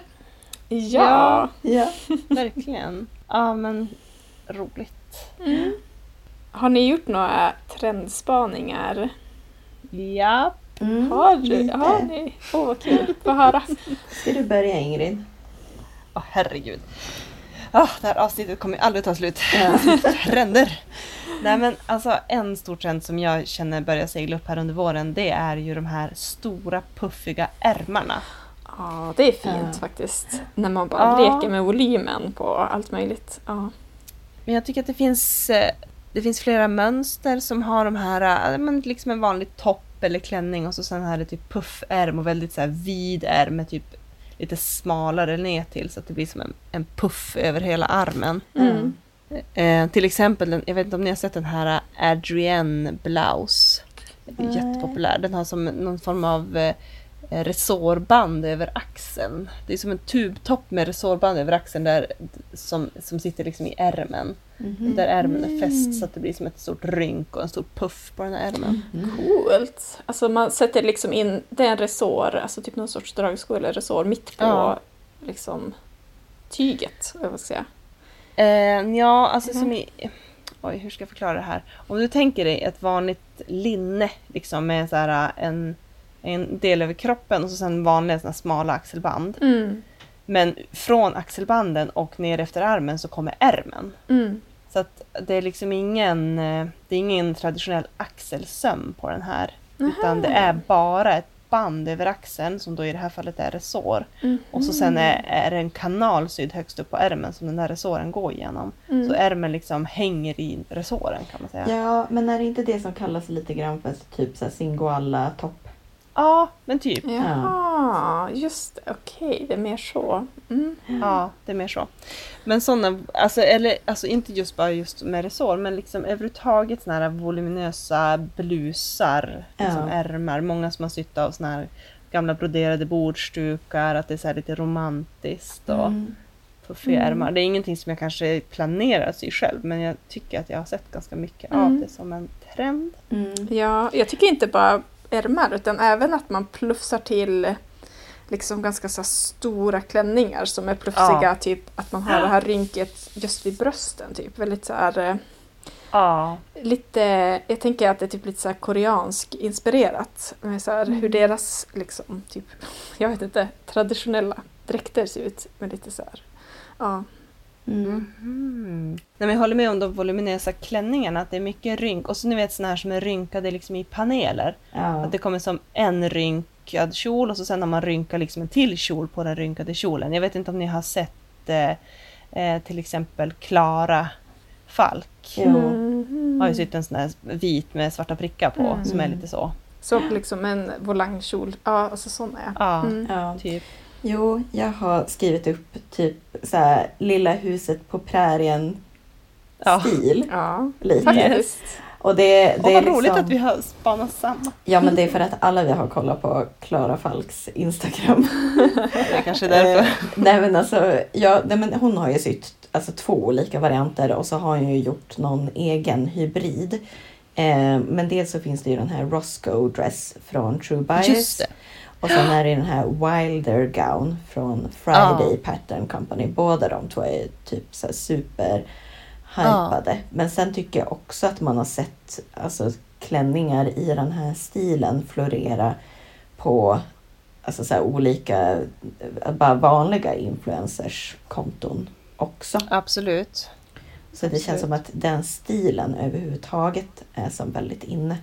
Ja! Ja. Verkligen. Ja men roligt. Mm. Har ni gjort några trendspaningar? Ja. Mm, Har, du, lite. har ni? Åh vad kul, få höra. Ska du börja Ingrid? Åh herregud. Ah, det här avsnittet kommer aldrig ta slut. Trender! Nej men alltså en stor trend som jag känner börjar segla upp här under våren det är ju de här stora puffiga ärmarna. Ja, det är fint faktiskt. När man bara Ja. leker med volymen på allt möjligt. Ja. Men jag tycker att det finns, eh, det finns flera mönster som har de här, eh, men liksom en vanlig topp eller klänning och så sen här är det typ puffärm och väldigt så här vid ärm med typ lite smalare ner till så att det blir som en, en puff över hela armen. Mm. Eh, till exempel, den- jag vet inte om ni har sett den här Adrienne Blouse. Nej. Jättepopulär. Den har som någon form av eh, resårband över axeln. Det är som en tubtopp med resårband över axeln där, som, som sitter liksom i ärmen. Mhm. Där ärmen är fäst så att det blir som ett stort rynk och en stor puff på den här ärmen. Mm. Coolt! Alltså man sätter liksom in, det är en resår, alltså typ någon sorts dragsko eller resår mitt på Ja. liksom tyget, vad ska säga. Eh, ja, alltså Mhm. som i... Oj, hur ska jag förklara det här? Om du tänker dig ett vanligt linne liksom med så här en, en del över kroppen och så sen vanliga såna smala axelband. Mm. Men från axelbanden och ner efter armen så kommer ärmen. Mm. Så att det är liksom ingen, eh, det är ingen traditionell axelsöm på den här. Utan det är bara ett band över axeln som då i det här fallet är resår. Mm. Och så sen är, är det en kanal sydd högst upp på ärmen som den där resåren går igenom. Mm. Så ärmen liksom hänger i resåren kan man säga. Ja, men är det inte det som kallas lite grann för typ så här singoalla-topp? men typ. Jaha, just det. Okej, det är mer så. Mm. Ja, det är mer så. Men sådana, alltså, eller, alltså inte just bara just med resår, men liksom överhuvudtaget såna här voluminösa blusar, liksom Ja. ärmar. Många som har sytt av såna här gamla broderade bordsdukar, att det är så här lite romantiskt och Mm. puffiga Mm. ärmar. Det är ingenting som jag kanske planerar sy själv, men jag tycker att jag har sett ganska mycket Mm. av det som en trend. Mm. Ja, jag tycker inte bara ärmar utan även att man plussar till liksom ganska så stora klänningar som är plufsiga. Ja. Typ att man har det här rynket just vid brösten. Typ. Väldigt så här, eh, Ja. Lite, jag tänker att det är typ lite så här koreansk inspirerat. Med så här, hur deras, liksom, typ, jag vet inte, traditionella dräkter ser ut. Med lite så här, ja. Mm. Mm. Nej, men jag håller med om de voluminösa klänningarna, att det är mycket rynk. Och så ni vet såna här som är rynkade liksom i paneler. Ja. Att det kommer som en rynkad kjol och så sen har man rynkat liksom en till kjol på den rynkade kjolen. Jag vet inte om ni har sett eh, eh, till exempel Klara Falk. Mm. Har ju sytt en sån här vit med svarta prickar på Mm. som är lite så. Så liksom en volangkjol. Ja, alltså sån är jag. Ja, Mm. Ja. typ. Jo, jag har skrivit upp typ så här, lilla huset på prärien Ja. stil. Ja, Lite. faktiskt. Och det, det Och är vad liksom, roligt att vi har spanat samma. Ja men det är för att alla vi har kollat på Klara Falks Instagram. Det är kanske är därför. Eh, nej men alltså, ja, nej, men hon har ju sytt alltså, två olika varianter och så har hon ju gjort någon egen hybrid. Eh, men dels så finns det ju den här Roscoe Dress från True Bias. Just det. Och sen är det den här Wilder Gown från Friday Pattern Company. Båda de två är typ så super hypade. Men sen tycker jag också att man har sett alltså, klänningar i den här stilen florera på alltså, så olika, bara vanliga influencers konton också. Absolut. Så det känns Absolut. som att den stilen överhuvudtaget är som väldigt inne.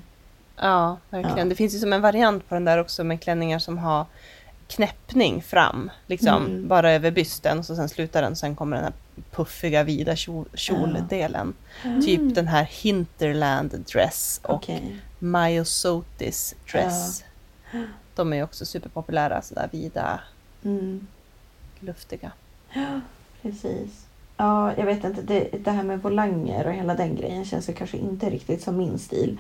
Ja, verkligen. Ja. Det finns ju som en variant på den där också med klänningar som har knäppning fram, liksom Mm. bara över bysten och så sen slutar den och sen kommer den här puffiga vida kjol, kjoldelen. Typ den här Hinterland dress och Okej. Myosotis dress. De är ju också superpopulära, sådär vida, Mm. luftiga. Precis. Ja, jag vet inte. Det, det här med volanger och hela den grejen känns ju kanske inte riktigt som min stil.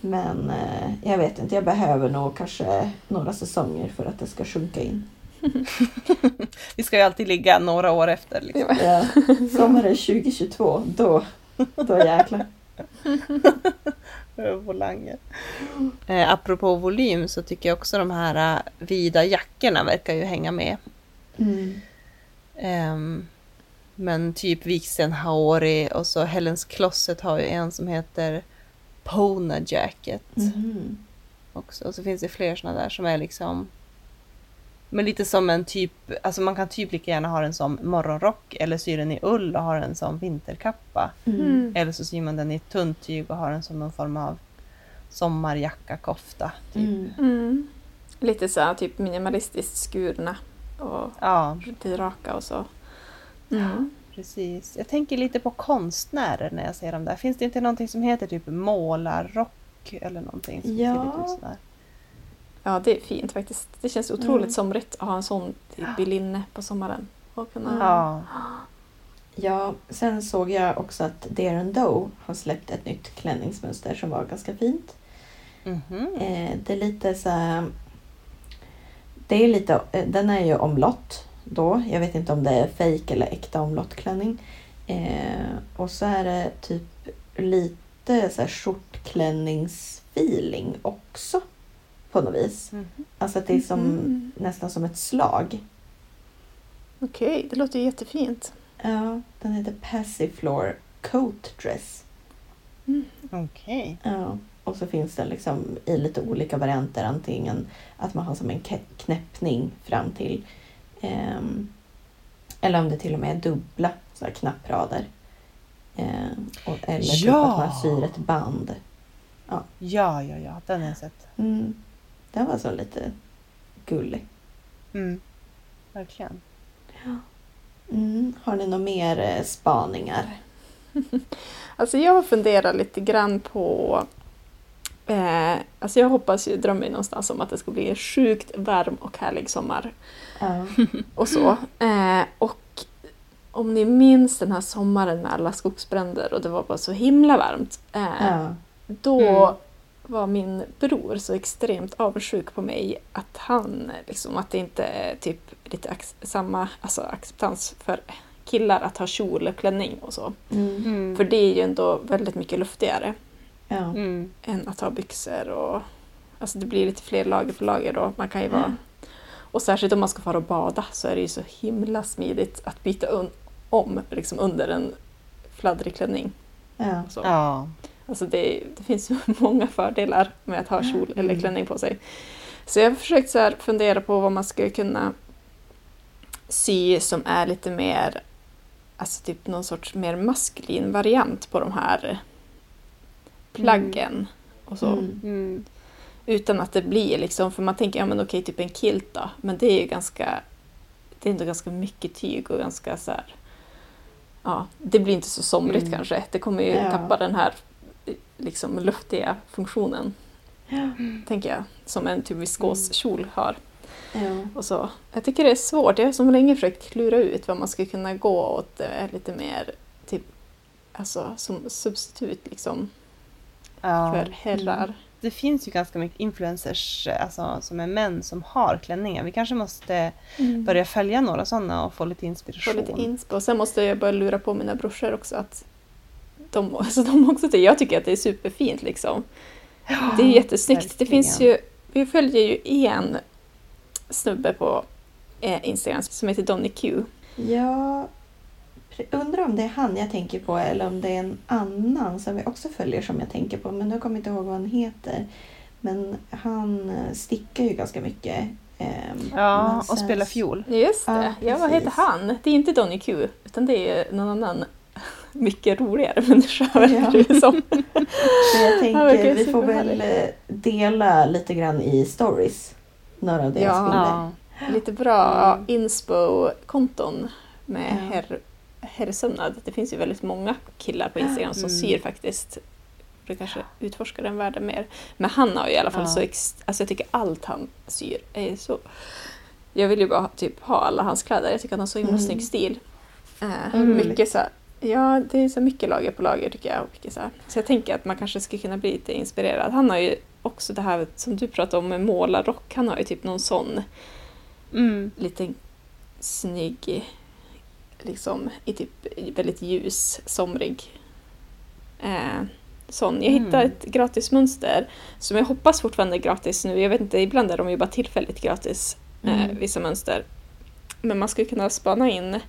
Men eh, jag vet inte, jag behöver nog kanske några säsonger för att det ska sjunka in. Vi ska ju alltid ligga några år efter. Liksom. Ja, sommaren 2022, då, då jäklar. Volanger. Eh, apropå volym så tycker jag också de här eh, vida jackorna verkar ju hänga med. Mm. Ehm, men typ Viksten Haori och så Helens Closet har ju en som heter Pona Jacket Mhm. också. Och så finns det fler sådana där som är liksom men lite som en typ, alltså man kan typ lika gärna ha den som morgonrock eller sy den i ull och ha den som vinterkappa. Mm. Eller så syr man den i tunt tyg och har den som någon form av sommarjacka, kofta. Typ. Mm. Mm. Lite så här, typ minimalistiskt skurna och Ja, lite raka och så. Mm. Precis. Jag tänker lite på konstnärer när jag ser dem där. Finns det inte någonting som heter typ målarrock eller någonting? Som Ja. ser lite ut sådär? Ja, det är fint faktiskt. Det känns otroligt Mm. somrigt att ha en sån typ i linne på sommaren. Och kunna... Ja. Ja, sen såg jag också att Dare and Doe har släppt ett nytt klänningsmönster som var ganska fint. Mhm. Eh, det är lite så här... Det är lite, eh, den är ju omlott då. Jag vet inte om det är fake eller äkta omlottklänning. Eh, och så är det typ lite så här skjortklänningsfeeling också. På något vis. Mhm. Alltså att det är som, Mhm. nästan som ett slag. Okej, det låter jättefint. Ja, den heter Passiflor Coat Dress. Okej. Ja, och så finns den liksom i lite olika varianter. Antingen att man har som en knäppning fram till. Ehm, eller om det till och med är dubbla så här knapprader. Ehm, och, eller typ Ja! att man syr ett band. Ja, ja, ja. Den har jag sett. Mm. Den var så lite gullig. Mm. Verkligen. Mm. Har ni några mer eh, spaningar? Alltså jag funderar lite grann på... Eh, alltså jag hoppas ju, drömmer ju någonstans om att det ska bli en sjukt varm och härlig sommar. Ja. Och så. Eh, och om ni minns den här sommaren med alla skogsbränder och det var bara så himla varmt. Eh, ja. Då Mm. var min bror så extremt avundsjuk på mig att han, liksom, att det inte är typ lite ac- samma alltså, acceptans för killar att ha kjol och klänning och så. Mm. Mm. För det är ju ändå väldigt mycket luftigare ja. Mm. än att ha byxor och alltså det blir lite fler lager på lager då. Man kan ju vara... Och särskilt om man ska fara och bada så är det ju så himla smidigt att byta un- om liksom under en fladdrig klänning. Ja. Så. Ja. Alltså det, det finns ju många fördelar med att ha kjol eller Mm. klänning på sig. Så jag har försökt så här fundera på vad man skulle kunna sy som är lite mer, alltså typ någon sorts mer maskulin variant på de här plaggen. Och så. Mm. Mm. Utan att det blir liksom, för man tänker, ja men okej, typ en kilt då. Men det är ju ganska, det är ändå ganska mycket tyg och ganska så här, ja, det blir inte så somrigt Mm. kanske. Det kommer ju Ja. tappa den här liksom luftiga funktionen, Ja. tänker jag, som en typ viskoskjol har. Ja. Och så. Jag tycker det är svårt, jag har som länge försökt klura ut vad man skulle kunna gå åt eh, lite mer, typ, alltså som substitut liksom, Ja. för herrar. Det finns ju ganska mycket influencers alltså, som är män som har klänningar. Vi kanske måste börja följa några sådana och få lite Få inspiration. lite inspo. Och sen måste jag börja lura på mina brorsor också att de, alltså de också tycker, jag tycker att det är superfint liksom. Det är jättesnyggt. Det finns ju, vi följer ju en snubbe på eh, Instagram som heter Donny Q. Pre- undrar om det är han jag tänker på eller om det är en annan som vi också följer som jag tänker på. Men nu kommer jag inte ihåg vad han heter. Men han eh, stickar ju ganska mycket. ehm, Ja, och sen- spela fiol. Just det. Ja, Ja, vad heter han? Det är inte Donny Q, utan det är någon annan mycket roligare människa verkar det ju som. Jag tänker vi får väl eh, dela lite grann i stories. Några av deras Ja. bilder. Ja. Lite bra Mm. inspo-konton med Ja. herr, herrsömnad. Det finns ju väldigt många killar på Instagram som Mm. syr faktiskt. Det kanske utforskar den världen mer. Men han har ju i alla fall Ja. så... Ex, alltså jag tycker allt han syr är så... Jag vill ju bara typ ha alla hans kläder. Jag tycker han har så himla Mm. snygg stil. Mm. Mycket så här, Ja, det är så mycket lager på lager tycker jag. Mycket så, här. så jag tänker att man kanske skulle kunna bli lite inspirerad. Han har ju också det här som du pratade om med målarrock. Han har ju typ någon sån Mm. lite snygg, liksom i typ väldigt ljus, somrig. Eh, sån. Jag hittade Mm. ett gratismönster som jag hoppas fortfarande är gratis nu. Jag vet inte, ibland är de ju bara tillfälligt gratis, eh, Mm. vissa mönster. Men man skulle kunna spana in, jag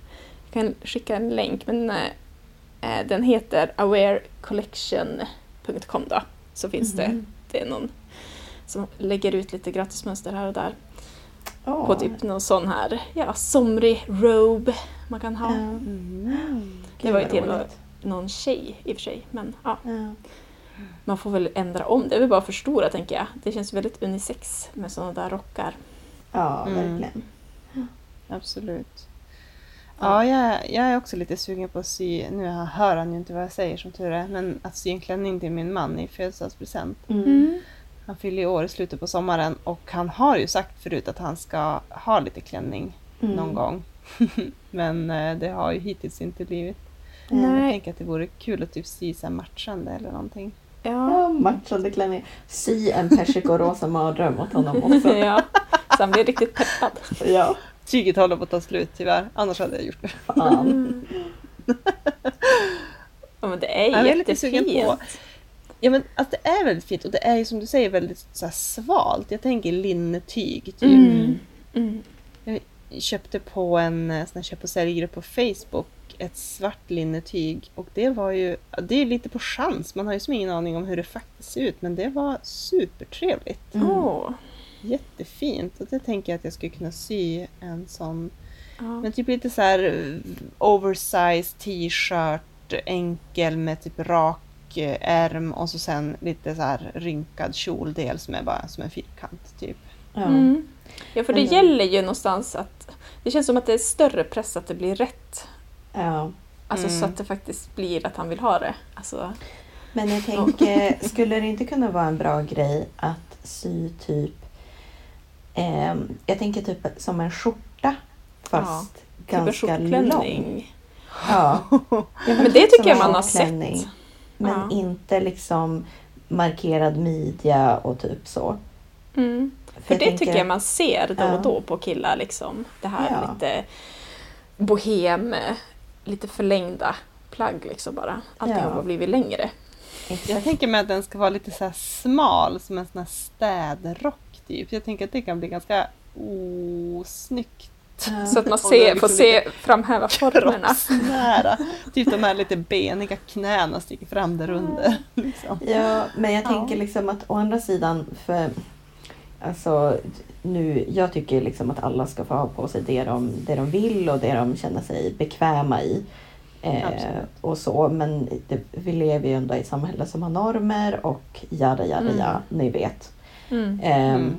kan skicka en länk, men eh, den heter awarecollection.com då. Så finns det, Mhm. det är någon som lägger ut lite gratismönster här och där Åh. på typ någon sån här ja, somrig robe man kan ha. Mm. Det var ju till någon tjej i och för sig. Men ja, man får väl ändra om. Det är väl bara för stora tänker jag. Det känns väldigt unisex med såna där rockar. ja, Mm. verkligen. Absolut. Ja, jag, jag är också lite sugen på att sy, nu hör han ju inte vad jag säger som tur är, men att sy en klänning till min man i födelsedagspresent. Mm. Han fyller ju år i slutet på sommaren och han har ju sagt förut att han ska ha lite klänning Mm. någon gång. men eh, det har ju hittills inte blivit. Nej. Jag tänker att det vore kul att typ sy så matchande eller någonting. Ja. Ja, matchande klänning. Sy en persikorosa mardröm åt honom också. ja. Så han blir riktigt peppad. Ja, Tyget håller på att ta slut tyvärr, annars hade jag gjort det. fan. Ja, men det är Jag är lite sugen jättefint. på- Ja men alltså, det är väldigt fint och det är ju som du säger väldigt så här, svalt. Jag tänker linnetyg. Typ. Mm. Mm. Jag köpte på en eh, sån här köp och säljgrupp på Facebook ett svart linnetyg och det var ju, det är lite på chans. Man har ju som ingen aning om hur det faktiskt ser ut men det var supertrevligt. Mm. Jättefint och det tänker jag att jag skulle kunna sy en sån Ja. Men typ lite så här eh, oversized t-shirt, enkel med typ rak eh, ärm och så sen lite så här rynkad kjoldel som är bara som en fyrkant typ. Ja. Mm. Ja, för det Men- gäller ju någonstans att det känns som att det är större press att det blir rätt. ja. Alltså Mm. så att det faktiskt blir att han vill ha det. Alltså, Men jag tänker, skulle det inte kunna vara en bra grej att sy typ... ehm, jag tänker typ som en skjorta fast typ en ganska lång. Ja. Ja, Men typ det tycker som jag man har sett. Men Ja. inte liksom markerad midja och typ så. Mm. För jag det tänker- tycker jag man ser då och då på killar. Liksom. Det här Ja. lite bohem, lite förlängda plagg liksom bara. Allting Ja. har blivit längre. Jag Exakt. tänker mig att den ska vara lite så här smal som en sån här städrock typ. Jag tänker att det kan bli ganska osnyggt. Så att man ser, får liksom se framhäva formerna. Kroppsnära. Typ de här lite beniga knäna sticker fram där under. Liksom. Ja, men jag Ja. tänker liksom att å andra sidan, för alltså nu, jag tycker liksom att alla ska få ha på sig det de, det de vill och det de känner sig bekväma i. Eh, och så, men det, vi lever ju ändå i ett samhälle som har normer och jada jada Mm. ja, ni vet. Mm. Mm.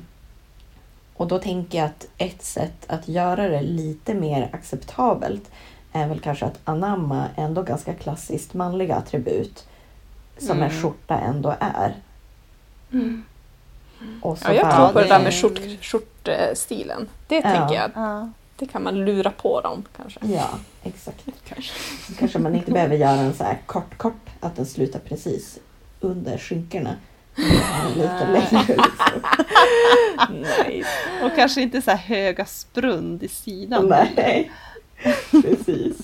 Och då tänker jag att ett sätt att göra det lite mer acceptabelt är väl kanske att anamma ändå ganska klassiskt manliga attribut som en Mm. skjorta ändå är. Så Ja, jag bara- tror på det där med skjort, skjortstilen. Det Ja. tänker jag, Ja, det kan man lura på dem kanske. Ja, exakt. kanske. Kanske man inte behöver göra en så här kort kort att den slutar precis under skinkorna. Lite längre liksom. Nej. Och kanske inte så här höga sprund i sidan. Nej, precis.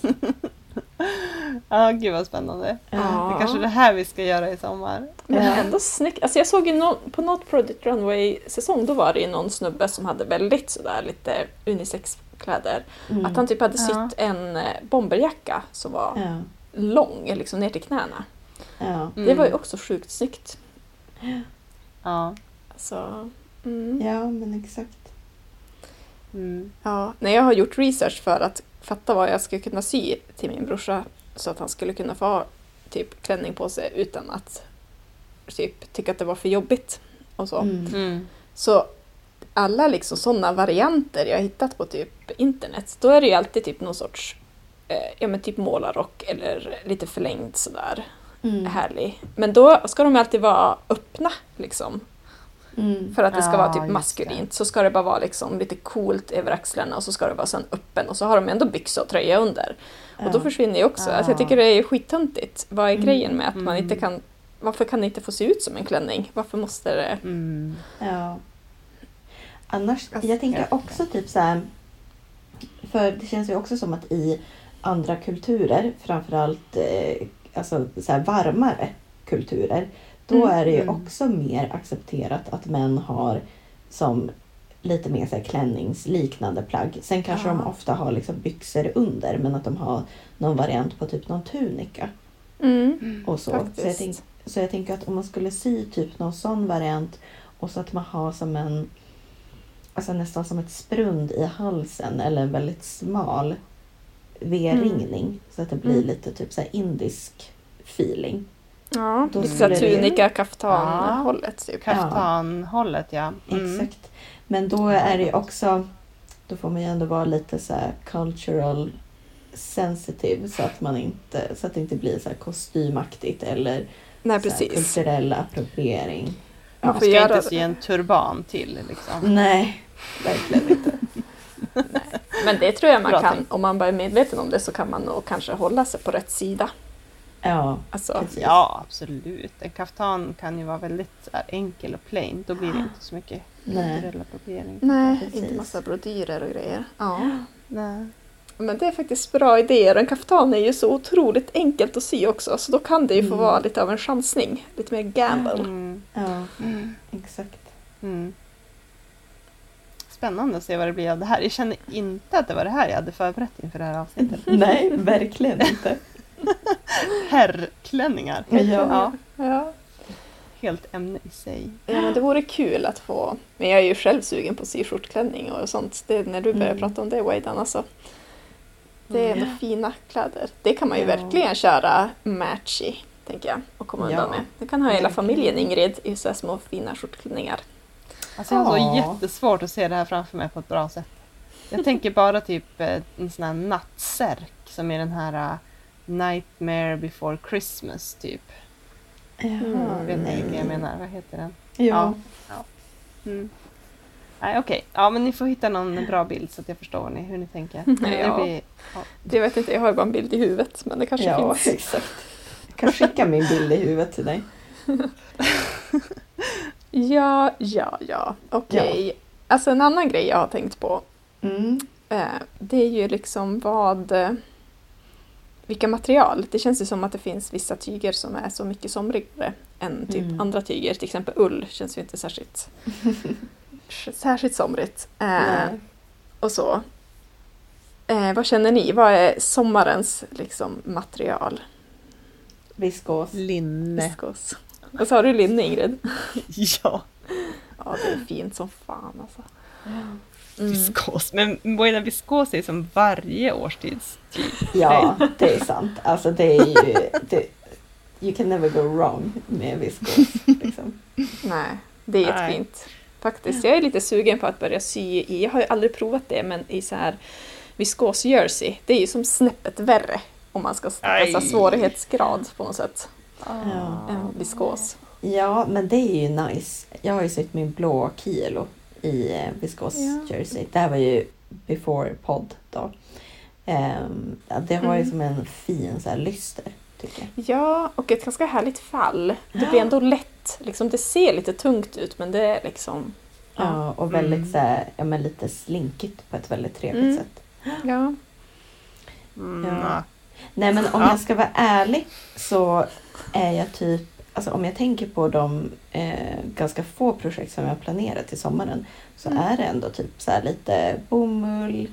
Ja, gud vad spännande. Det är kanske det här vi ska göra i sommar. Men Ja. ändå snyggt. Alltså jag såg ju nå- på något Project Runway-säsong, då var det ju någon snubbe som hade väldigt sådär lite unisex-kläder. Mm. Att han typ hade Ja. sytt en eh, bomberjacka som var Ja, lång, liksom ner till knäna. ja. Det var ju också sjukt snyggt. Ja. Alltså, mm. ja, men exakt. Mm. Ja, när jag har gjort research för att fatta vad jag skulle kunna sy till min brorsa så att han skulle kunna få ha typ klänning på sig utan att typ tycka att det var för jobbigt och så. Mm. Mm. Så alla liksom sådana varianter jag hittat på typ internet, då är det ju alltid typ någon sorts eh, ja men typ målarrock eller lite förlängd sådär Mm. härlig. Men då ska de alltid vara öppna liksom. Mm. För att det ska Ja, vara typ maskulint så ska det bara vara liksom lite coolt över axlarna och så ska det vara sen öppen och så har de ändå byxa och tröja under. Och då Ja. försvinner ju också. Alltså jag Ja. tycker det är skittöntigt. Vad är Mm. grejen med att man Mm. inte kan... Varför kan det inte få se ut som en klänning? Varför måste det... Mm. Ja. Annars, jag tänker ja. också typ så här. För det känns ju också som att i andra kulturer, framförallt eh, alltså så här varmare kulturer, då Mm. är det ju Mm. också mer accepterat att män har som lite mer så här klänningsliknande plagg. Sen kanske Ja. de ofta har liksom byxor under men att de har någon variant på typ någon tunika. Mm. Och så. Så, jag tänk, så jag tänker att om man skulle sy typ någon sån variant och så att man har som en alltså nästan som ett sprund i halsen eller en väldigt smal V-ringning så att det blir Mm. lite typ så här indisk feeling. Ja, Då lite det- tunika, kaftan-hållet typ. Kaftanhållet ja. Mm. Exakt. Men då är det också då får man ju ändå vara lite så här cultural sensitive så att man inte så att det inte blir så här kostymaktigt eller Nej, så här precis. kulturell appropriering. Man får ska göra inte sy en turban till liksom. Nej, verkligen inte. Men det tror jag man Bra kan, tänkt. om man bara är medveten om det så kan man nog kanske hålla sig på rätt sida. Ja, Alltså. Ja, absolut. En kaftan kan ju vara väldigt här, enkel och plain. Då blir det inte så mycket Nej. kulturell appropriering. nej, Precis. inte massa brodyrer och grejer. Ja. Nej. Men det är faktiskt bra idéer. En kaftan är ju så otroligt enkelt att sy också så då kan det ju få Mm. vara lite av en chansning. Lite mer gamble. Mm. Ja, Mm. exakt. Mm. Spännande att se vad det blir av det här. Jag känner inte att det var det här jag hade förberett inför det här avsnittet. Nej, verkligen inte. Herrklänningar. Ja. Ja, Ja. helt ämne i sig. ja, men det vore kul att få. Men jag är ju själv sugen på att sy skjortklänning och sånt. Det, när du börjar Mm. prata om det Waidan alltså. Det är ändå Ja. fina kläder. Det kan man ju Ja. verkligen köra matchy, tänker jag. Och komma undan Ja, med. Det kan ha hela familjen Ingrid i så små fina skjortklänningar. Alltså jag har så jättesvårt att se det här framför mig på ett bra sätt. Jag tänker bara typ eh, en sån här nattsärk som är den här eh, Nightmare before Christmas typ. Jaha, Mm, Vet ni vilken jag menar? Vad heter den? Ja. Mm. Nej okej, ja men ni får hitta någon bra bild så att jag förstår ni, hur ni tänker. Ja. Det blir, ja. Det vet inte, jag har ju bara en bild i huvudet men det kanske Ja, finns. exakt. Jag kan skicka min bild i huvudet till dig. Ja, ja, ja. Okej. Alltså en annan grej jag har tänkt på. Mm. Eh, det är ju liksom vad... Vilka material. Det känns ju som att det finns vissa tyger som är så mycket somrigare än typ Mm. andra tyger. Till exempel ull känns ju inte särskilt, särskilt somrigt. Eh, och så. Eh, vad känner ni? Vad är sommarens liksom, material? Viskos. Linne. Viskos. Vad sa du linne Ingrid? Ja, Ja, det är fint som fan alltså. Mm. Viskos. Men Boina viskos är som varje årstids typ. Ja, det är sant. Alltså det är ju... Det, you can never go wrong med viskos. Liksom. Nej, det är jättefint. Faktiskt. Jag är lite sugen på att börja sy i, jag har ju aldrig provat det, men i så här viskos jersey. Det är ju som snäppet värre om man ska snacka så här Aj. svårighetsgrad på något sätt. Ja. Än viskos. Ja, men det är ju nice. Jag har ju sytt min blå kilo i eh, viskos Ja. jersey. Det här var ju before podd då. Ja, det har ju Mm. som en fin så här lyster, tycker jag. Ja, och ett ganska härligt fall. Det blir ändå lätt. Liksom, det ser lite tungt ut, men det är liksom... Ja, och väldigt Mm. så här, ja, men lite slinkigt på ett väldigt trevligt Mm. sätt. Ja. Mm. Ja. Nej men om Ja. jag ska vara ärlig så är jag typ, alltså om jag tänker på de eh, ganska få projekt som jag har planerat till sommaren så Mm. är det ändå typ så här lite bomull,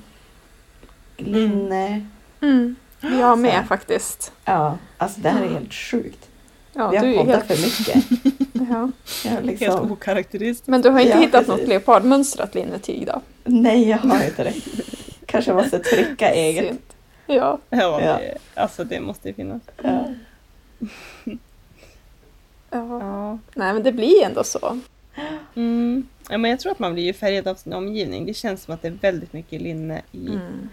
linne. Mm. Jag med Så. faktiskt. Ja, alltså det här är helt sjukt. Ja, Vi har du är poddat helt... för mycket. Ja. Jag har Helt liksom, okaraktäristiskt. Men du har inte Ja, hittat precis. något leopardmönstrat linnetyg då? nej jag har inte det. Kanske måste trycka eget. Ja. Ja, Ja. Det, alltså det måste ju finnas. Ja. ja. Ja. Nej, men det blir ändå så. Mm. ja, men jag tror att man blir ju färgad av sin omgivning. Det känns som att det är väldigt mycket linne i Mm.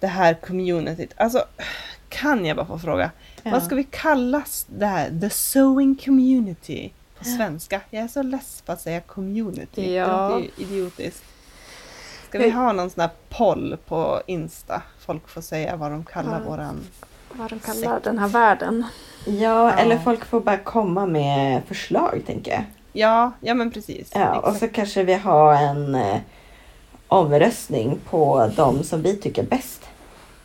det här communityt. Alltså, kan jag bara få fråga? Ja. Vad ska vi kalla det här? The sewing community på svenska? Jag är så less på att säga community. Ja. Det låter ju idiotiskt. Ska vi ha någon sån här poll på Insta? Folk får säga vad de kallar Ja. våran... Vad de kallar den här världen. Ja, eller folk får bara komma med förslag tänker jag. Ja, ja men precis. Ja, och så kanske vi har en eh, omröstning på de som vi tycker bäst.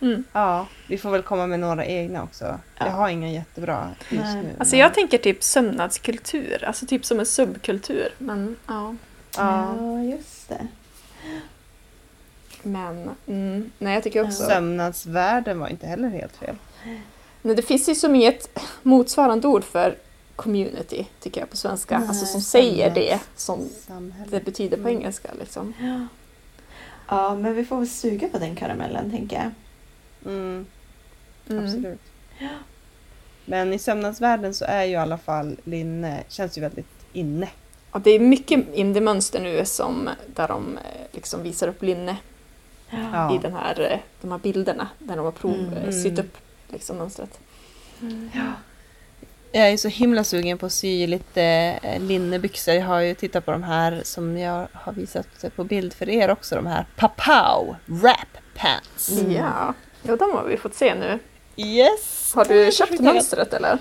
Mm. Ja, vi får väl komma med några egna också. Ja. Jag har inga jättebra just Nej. nu. Alltså men- jag tänker typ sömnadskultur, alltså typ som en subkultur. Men ja, Ja. just det. men mm, nej jag tycker också... Sömnadsvärlden var inte heller helt fel. Nej, det finns ju som inget motsvarande ord för community tycker jag på svenska. Nej, alltså som säger sömnads- det som Samhälle. det betyder på Mm. engelska liksom. Ja, men vi får väl suga på den karamellen tänker jag. Mm, Mm. absolut. Men i sömnadsvärlden så är ju i alla fall linne, känns ju väldigt inne. Ja, det är mycket indie-mönster nu som, där de eh, liksom visar upp linne Ja. i den här, eh, de här bilderna där de har prov, Mm. sytt upp liksom, mönstret. Jag är så himla sugen på att sy lite eh, linnebyxor. Jag har ju tittat på de här som jag har visat på bild för er också. De här Papau Wrap Pants. Mm. Ja, jo, de har vi fått se nu. Yes! Har du köpt mönstret eller?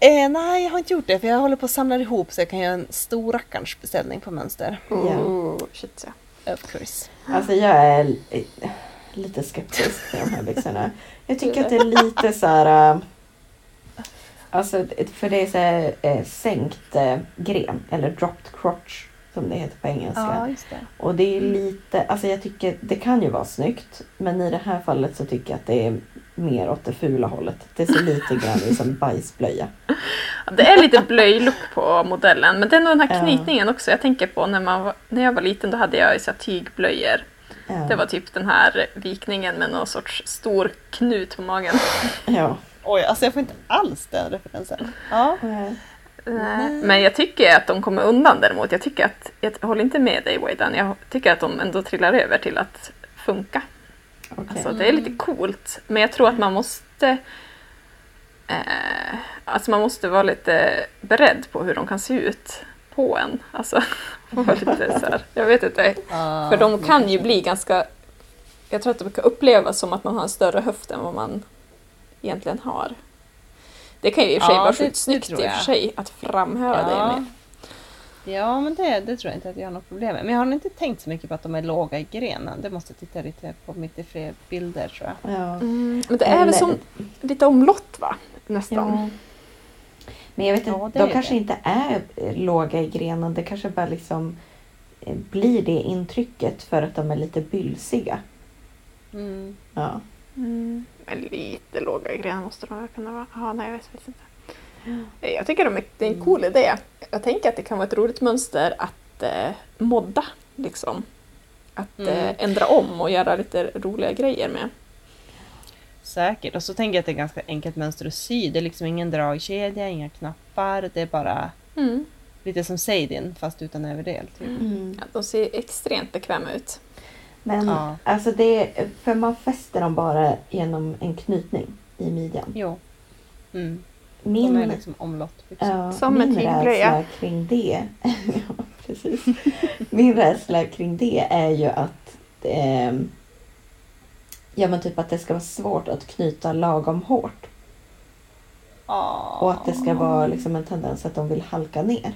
Eh, nej, jag har inte gjort det för jag håller på att samla ihop så jag kan göra en stor rackarns beställning på mönster. Ja. Oh, shit ja. Of course. Alltså jag är eh, lite skeptisk till de här byxorna. Jag tycker att det är lite så här... eh, Alltså för det är så här eh, sänkt eh, gren eller dropped crotch som det heter på engelska. Ja, det. Och det är lite, alltså jag tycker det kan ju vara snyggt men i det här fallet så tycker jag att det är mer åt det fula hållet. Det ser lite grann ut som bajsblöja. Ja, Det är lite blöjlook på modellen, men det är nog den här knytningen också jag tänker på. När, man när jag var liten då hade jag så tygblöjor. Ja. Det var typ den här vikningen med någon sorts stor knut på magen. Ja. Oj, alltså jag får inte alls den referensen. Ja. Eh, Nej. Men jag tycker att de kommer undan däremot. Jag tycker att, jag håller inte med dig Waydan, jag tycker att de ändå trillar över till att funka. okej. Alltså det är lite coolt, men jag tror att man måste eh, Alltså man måste vara lite beredd på hur de kan se ut på en. Alltså, lite så här, jag vet inte. För de kan ju bli ganska... Jag tror att de kan upplevas som att man har en större höft än vad man egentligen har. Det kan ju i och för sig Ja, vara det- sjukt det snyggt i och för sig att framhäva det med. Ja, men det, det tror jag inte att jag har något problem med. Men jag har inte tänkt så mycket på att de är låga i grenen. Det måste jag titta lite på lite fler bilder tror jag. Ja. Mm, men det är väl som lite omlott va? Nästan. Men jag vet inte, Ja, de kanske det. inte är eh, låga i grenen. Det kanske bara liksom eh, blir det intrycket för att de är lite bylsiga. Mm. Ja. Mm. Men lite låga grejer måste de kunna vara. Ja, nej, jag vet inte. Jag tycker de är, det är en cool idé. Jag tänker att det kan vara ett roligt mönster att eh, modda. Liksom. Att Mm. eh, ändra om och göra lite roliga grejer med. Säkert. Och så tänker jag att det är ganska enkelt mönster att sy. Det är liksom ingen dragkedja, inga knappar. Det är bara Mm. lite som Seidin fast utan överdel. Typ. Mm. Ja, de ser extremt bekväma ut. Men Ja. alltså det, för man fäster dem bara genom en knytning i midjan. Jo. Mm. Min, De är liksom omlottbyxor. ja, Som en min rädsla kring det, ja, precis. Min rädsla kring det är ju att ehm, Ja men typ att det ska vara svårt att knyta lagom hårt. Ja. Och att det ska vara liksom en tendens att de vill halka ner.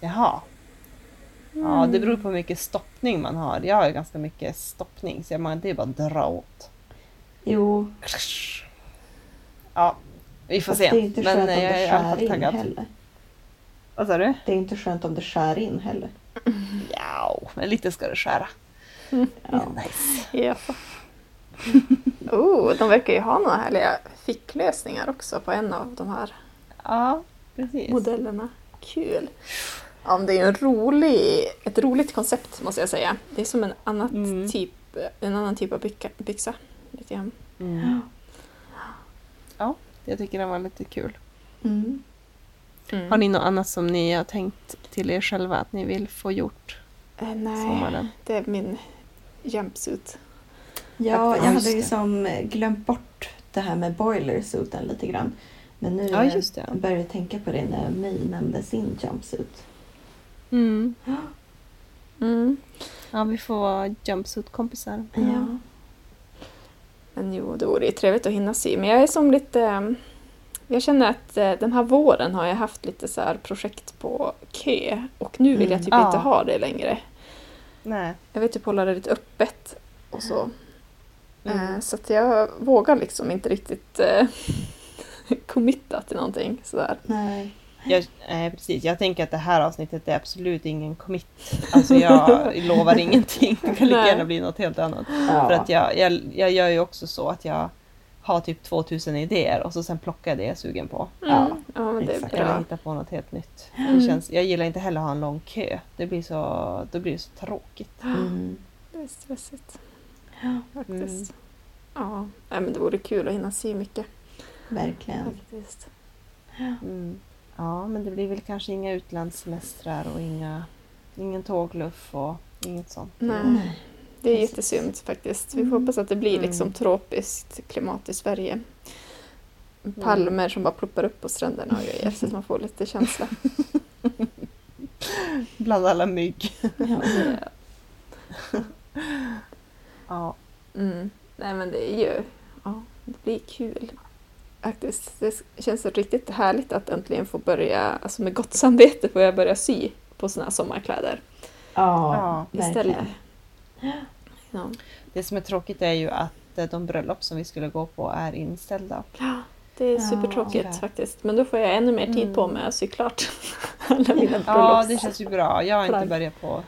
Jaha. Ja, det beror på hur mycket stoppning man har. Jag har ju ganska mycket stoppning så man, det är bara att dra åt. Jo, Ja, vi får fast se. det är inte Men skönt om jag är det skär in taggad. heller. Vad sa du? Det är inte skönt om det skär in heller. Ja, men lite ska det skära. Ja. Nice. Yes. oh, de verkar ju ha några härliga ficklösningar också på en av de här Ja, precis. modellerna. Kul! Ja, det är en rolig, ett roligt koncept måste jag säga. Det är som en, annat Mm. typ, en annan typ av byxa. byxa lite grann. Mm. Ja, jag tycker den var lite kul. Mm. Mm. Har ni något annat som ni har tänkt till er själva att ni vill få gjort Eh, nej, sommaren? det är min jumpsuit. Ja, jag hade ju som glömt bort det här med boilersuiten lite grann. Men nu Ja, just det. började jag tänka på det när My nämnde sin jumpsuit. Mm. Mm. Ja, vi får vara jumpsuit-kompisar. Ja. Men jo, det vore ju trevligt att hinna sy. Men jag är som lite... um, Jag känner att eh, den här våren har jag haft lite så här projekt på kö och nu vill jag Mm. typ Ja. inte ha det längre. Nej. Jag vill typ hålla det lite öppet och så. Mm. Eh, Så att jag vågar liksom inte riktigt eh, committa till någonting sådär. Nej. Jag, nej, precis. Jag tänker att det här avsnittet är absolut ingen commit. Alltså jag lovar ingenting. Det kan lika gärna bli något helt annat. Ja. För att jag, jag, jag gör ju också så att jag har typ 2000 idéer och så sen plockar jag det jag är sugen på. Ja, Mm. ja men det är exakt. Eller bra. hitta på något helt nytt. Mm. Det känns, jag gillar inte heller att ha en lång kö. Det blir så, då blir det så tråkigt. Mm. Det är stressigt Ja, faktiskt. Mm. Ja, nej, men det vore kul att hinna sy mycket verkligen. faktiskt. Mm. Ja, men det blir väl kanske inga utlandssemestrar och inga, ingen tågluff och inget sånt. Nej. Nej. Det är jättesynd faktiskt. Vi får Mm. hoppas att det blir Mm. liksom tropiskt klimat i Sverige. Palmer som bara ploppar upp på stränderna och grejer så att man får lite känsla. Bland alla mygg. Ja. Ja. Mm. Nej men det är ju, ja, det blir kul. Faktiskt, det känns så riktigt härligt att äntligen få börja, alltså med gott samvete får jag börja sy på såna här sommarkläder Ja, Ja, istället. verkligen. Ja. Det som är tråkigt är ju att eh, de bröllop som vi skulle gå på är inställda. Det är Ja, supertråkigt tyvärr. faktiskt. Men då får jag ännu mer tid Mm. på mig att sy klart alla mina Ja, bröllops. det känns ju bra. Jag har inte börjat på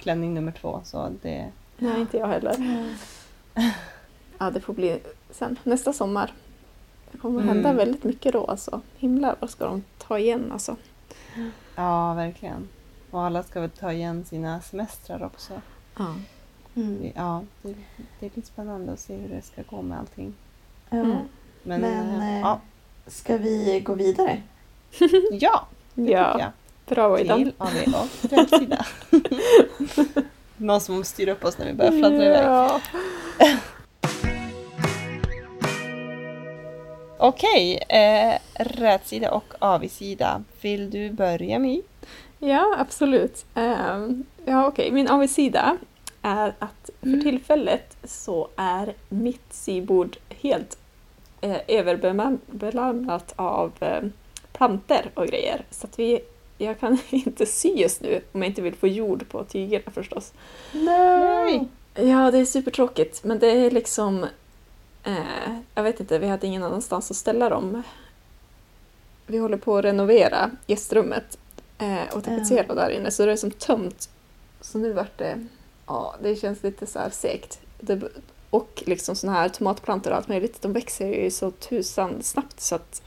klänning nummer två så det... Nej, inte jag heller. Ja, det får bli sen nästa sommar. Det kommer Mm. hända väldigt mycket då alltså. Himlar vad ska de ta igen alltså. Ja, verkligen. Och alla ska väl ta igen sina semestrar också. Ja. Mm. Ja, det, det blir spännande att se hur det ska gå med allting. Mm. Men, Men eh, ja, ska vi gå vidare? ja, det tycker Ja, jag. bra Ida. Till AV och. Någon som styr upp oss när vi börjar fladdra iväg. Ja. Okej, eh, rätsida och avigsida. Vill du börja My? ja, absolut. Ehm, ja, okej. Min avigsida är att för tillfället så är mitt sybord helt eh, överbelamrat av eh, planter och grejer. Så att vi, jag kan inte sy just nu om jag inte vill få jord på tygerna förstås. Nej! Ja, det är supertråkigt, men det är liksom... Eh, jag vet inte, vi hade ingen annanstans att ställa dem. Vi håller på att renovera gästrummet eh, och tapetsera där inne, så det är som tömt. Så nu vart det... Ja, det känns lite så här segt. det, och liksom såna här tomatplantor och allt möjligt, de växer ju så tusan snabbt så att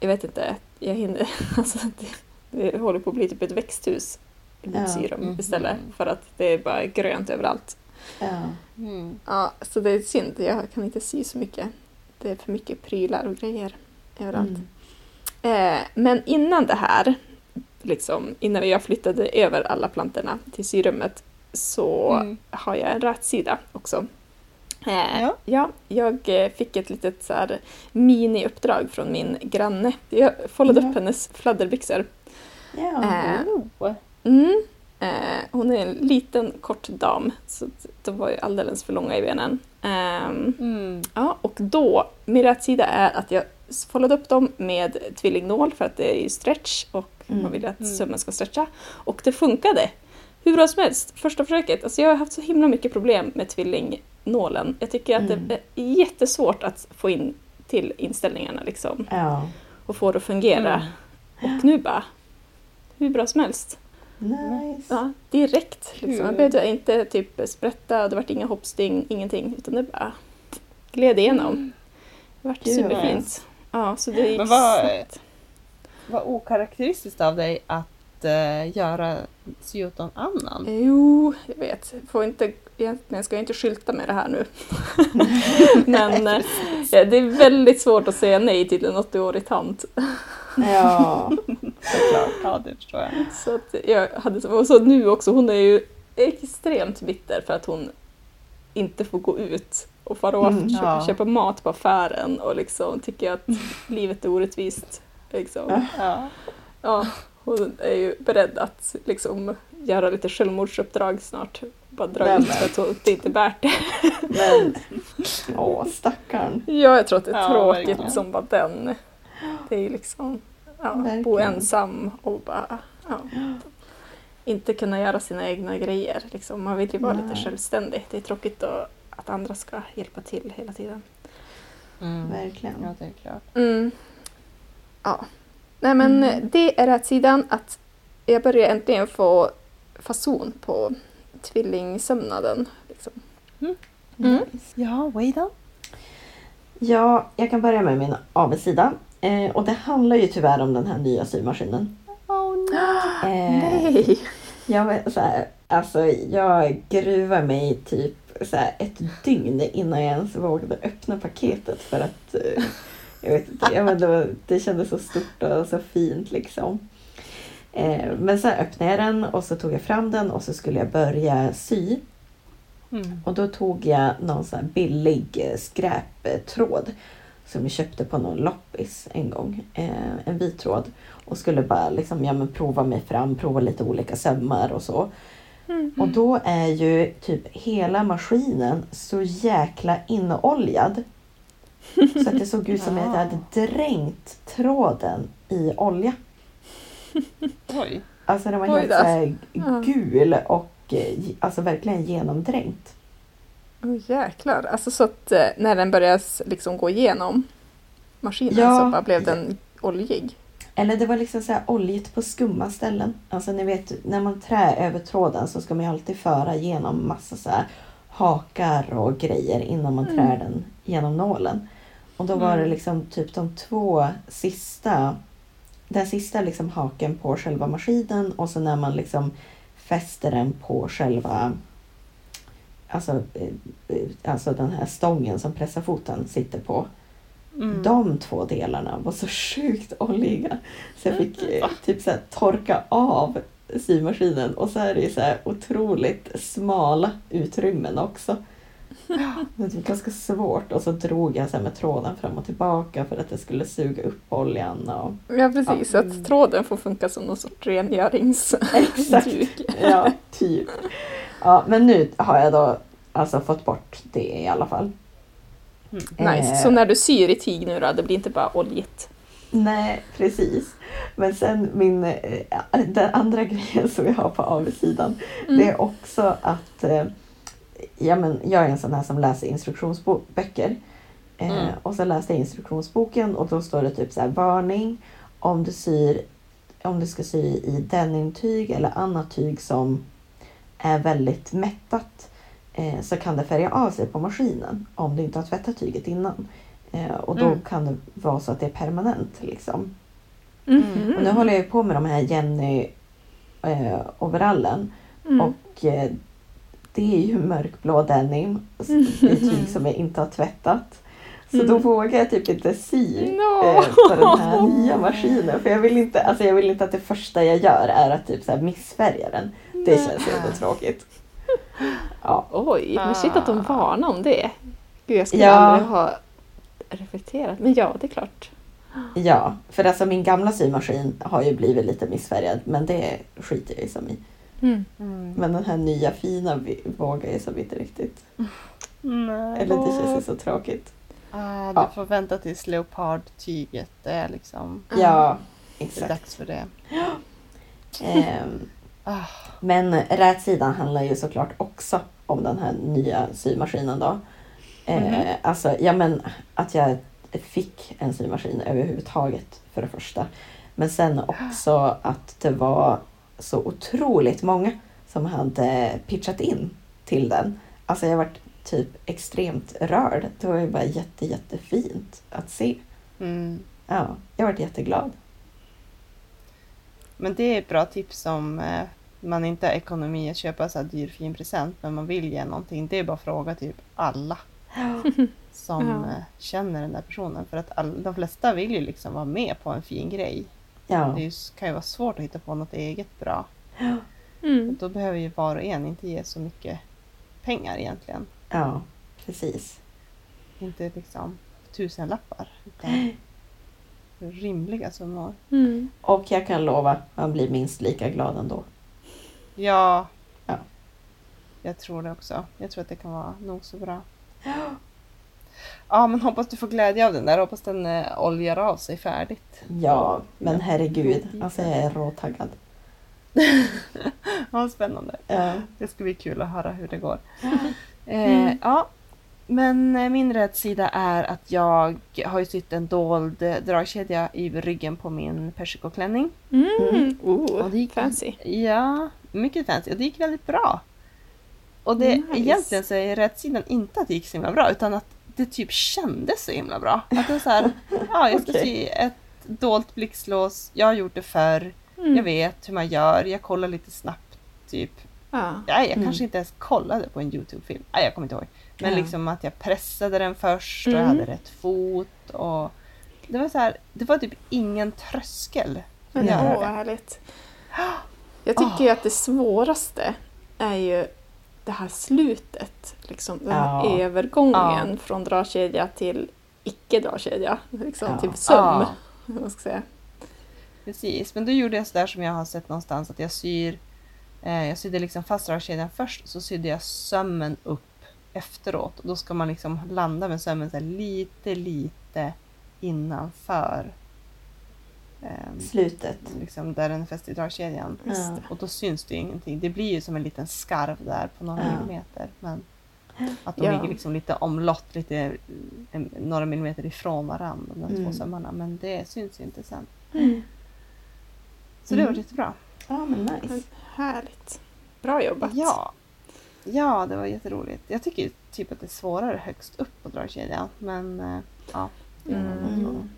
jag vet inte, jag hinner, alltså det, det håller på att bli typ ett växthus i mitt Ja. syrum Mhm. istället för att det är bara grönt överallt. Ja. Mm. Ja, så det är synd, jag kan inte sy så mycket. Det är för mycket prylar och grejer överallt. Mm. Eh, men innan det här, liksom, innan jag flyttade över alla plantorna till syrummet så Mm. har jag en rätsida också. Eh, Ja. ja, jag eh, fick ett litet så här, mini-uppdrag från min granne. Jag follade Ja. upp hennes fladderbyxor. Ja. Eh, Oh. Mm. Eh, hon är en liten kort dam, så de var ju alldeles för långa i benen. Ehm, Mm. Ja, och då, min rätsida är att jag follade upp dem med tvillingnål för att det är ju stretch och Mm. man vill att Mm. sömmen ska stretcha. Och det funkade! Hur bra som helst, första försöket. Alltså jag har haft så himla mycket problem med tvillingnålen. Jag tycker att Mm. det är jättesvårt att få in till inställningarna liksom ja. och få det att fungera. Mm. Och nu bara, hur bra som helst. Nice. Ja, direkt. Liksom. Jag behövde inte typ sprätta, det vart inga hoppsting, ingenting. Utan det bara gled igenom. Det vart Gud, superfint. Ja, så det gick Men vad- snabbt. Vad okaraktäristiskt av dig att eh, göra sy åt någon annan. Jo, jag vet. Får inte, egentligen ska jag inte skylta med det här nu. Men eh, ja, det är väldigt svårt att säga nej till en 80-årig tant. Ja. Såklart. Ja, det förstår jag. Så att jag hade, och så nu också, hon är ju extremt bitter för att hon inte får gå ut och fara och Mm. köpa, Ja. köpa mat på affären och liksom tycker att livet är orättvist. Liksom. Ja. Ja, hon är ju beredd att liksom göra lite självmordsuppdrag snart. Bara dra ut för att hon- det är inte värt det. Men, åh stackarn. Ja, jag tror att det är Ja, tråkigt verkligen. som bara den. Det är ju liksom, ja, bo ensam och bara, ja. Inte kunna göra sina egna grejer. Liksom. Man vill ju vara lite Nej. självständig. Det är tråkigt då att andra ska hjälpa till hela tiden. Mm. Verkligen. Ja, det är klart. Mm. Ja. Nej men Mm. det är rätt sidan att jag börjar äntligen få fason på tvillingsömnaden. Liksom. Mm. Nice. Ja, Waydan? Ja, jag kan börja med min avigsida. Eh, och det handlar ju tyvärr om den här nya symaskinen. Oh, Eh, Nej! Jag, vet, så här, alltså, jag gruvar mig typ så här, ett dygn innan jag ens vågade öppna paketet för att eh, jag vet inte, ja, men det, var, det kändes så stort och så fint liksom. Eh, men så öppnade jag den och så tog jag fram den och så skulle jag börja sy. Mm. Och då tog jag någon sån här billig eh, skräptråd som jag köpte på någon loppis en gång. Eh, en vit tråd. Och skulle bara liksom, ja, men prova mig fram, prova lite olika sömmar och så. Mm. Och då är ju typ hela maskinen så jäkla inoljad. Så att det såg ut som att jag hade dränkt tråden i olja. Oj. Alltså den var Oj helt så gul och eh, alltså verkligen genomdränkt. Oh, jäklar, alltså så att eh, när den började liksom gå igenom maskinen Ja. så bara blev den oljig. Eller det var liksom så här oljigt på skumma ställen. Alltså ni vet, när man trär över tråden så ska man ju alltid föra igenom massa så här hakar och grejer innan man trär den genom nålen. Och då var det Mm. liksom typ de två sista, den sista liksom haken på själva maskinen och så när man liksom fäster den på själva Alltså, eh, eh, alltså den här stången som pressarfoten sitter på. Mm. De två delarna var så sjukt oljiga. Så jag fick eh, typ så här, torka av symaskinen och så är det ju så här otroligt smala utrymmen också. Det var ganska svårt och så drog jag så här med tråden fram och tillbaka för att det skulle suga upp oljan. Och... Ja precis, Mm. att tråden får funka som någon sorts rengöringsduk. Exakt. Ja, typ. Ja, men nu har jag då alltså fått bort det i alla fall. Nice, Eh, så när du syr i tyg nu då, det blir inte bara oljigt? Nej, precis. Men sen min, eh, den andra grejen som jag har på avsidan Mm. det är också att eh, ja, men jag är en sån här som läser instruktionsböcker. Eh, Mm. Och så läste jag instruktionsboken och då står det typ så här varning om du syr om du ska sy i denimtyg eller annat tyg som är väldigt mättat eh, så kan det färga av sig på maskinen om du inte har tvättat tyget innan. Eh, och då Mm. kan det vara så att det är permanent. Liksom. Mhm. Och nu håller jag ju på med de här Jenny eh, overallen Mm. och eh, det är ju mörkblå denim i tyg som jag inte har tvättat. Så då Mm. vågar jag typ inte sy No. eh, på den här nya maskinen. För jag vill, inte, alltså jag vill inte att det första jag gör är att typ så här missfärga den. Det känns jättetråkigt. Ja. Oj, men shit att de Ah. varnar om det. Gud, jag skulle Ja. aldrig ha reflekterat. Men ja, det är klart. ja, för alltså min gamla symaskin har ju blivit lite missfärgad men det skiter jag ju som i. Mm. Mm. Men den här nya fina vågar jag som inte riktigt. Nej. Eller det känns så tråkigt. Ah, du Ja. får vänta tills leopardtyget är liksom... Ja, Det är exakt. dags för det. Ehm, Ah, men rätsidan handlar ju såklart också om den här nya symaskinen då. Eh, Mhm. Alltså, ja men att jag fick en symaskin överhuvudtaget för det första. Men sen också att det var så otroligt många som hade pitchat in till den. Alltså jag varit typ extremt rörd. Det var ju bara jätte, jättefint att se. mm. Ja, jag varit jätteglad. Men det är ett bra tips om eh, man inte har ekonomi att köpa så här dyr fin present men man vill ge någonting. Det är bara att fråga typ alla som Ja. eh, känner den där personen. För att all, de flesta vill ju liksom vara med på en fin grej. Ja, Det kan ju vara svårt att hitta på något eget bra. Mm. Då behöver ju var och en inte ge så mycket pengar egentligen. ja precis. Inte liksom tusenlappar. Utan rimliga summor. Mm. Och jag kan lova, man blir minst lika glad ändå. Ja. Ja. Jag tror det också. Jag tror att det kan vara nog så bra. Ja, men hoppas du får glädje av den där. Hoppas den eh, oljar av sig färdigt. Ja, men herregud. Alltså jag är råtaggad. Ja, spännande. Ja. Det ska bli kul att höra hur det går. Eh, ja, men eh, min rädsida är att jag har ju sytt en dold eh, dragkedja i ryggen på min persikoklänning. Mm. Oh, Och det gick- fancy. Ja, mycket fancy och det gick väldigt bra. Och det, Nice. egentligen så är räddsidan inte att det gick så himla bra utan att det typ kändes så himla bra. Att det var så här, ja jag ska Okej. sy ett dolt blixtlås, jag har gjort det förr, Mm. jag vet hur man gör, jag kollar lite snabbt typ. Ja. Ja, jag Mm. kanske inte ens kollade på en Youtube-film, Nej, jag kommer inte ihåg. Men Ja. liksom att jag pressade den först och jag Mm. hade rätt fot och det var så här, det var typ ingen tröskel. Men åh, det. vad härligt. Jag tycker ju att det svåraste är ju det här slutet. Liksom, den här Ja. övergången från dragkedja till icke-dragkedja. Liksom, Ja. Till söm. Ja. vad man ska säga. Precis, men då gjorde jag sådär som jag har sett någonstans att jag syr eh, Jag sydde liksom fast dragkedjan först så sydde jag sömmen upp efteråt och då ska man liksom landa med sömmen så här lite lite innanför ehm, Slutet. liksom där den är fäst i dragkedjan. Ja. Och då syns det ju ingenting. Det blir ju som en liten skarv där på några Ja. millimeter. Men att de Ja. ligger liksom lite omlott, lite, en, några millimeter ifrån varandra, de Mm. två sömmarna. Men det syns ju inte sen. Mm. Så det Mm. var jättebra. Ja, men nice. Härligt. Bra jobbat. Ja. Ja, det var jätteroligt. Jag tycker typ att det är svårare högst upp på dragkedjan. Men eh, ja, Mm. fråga.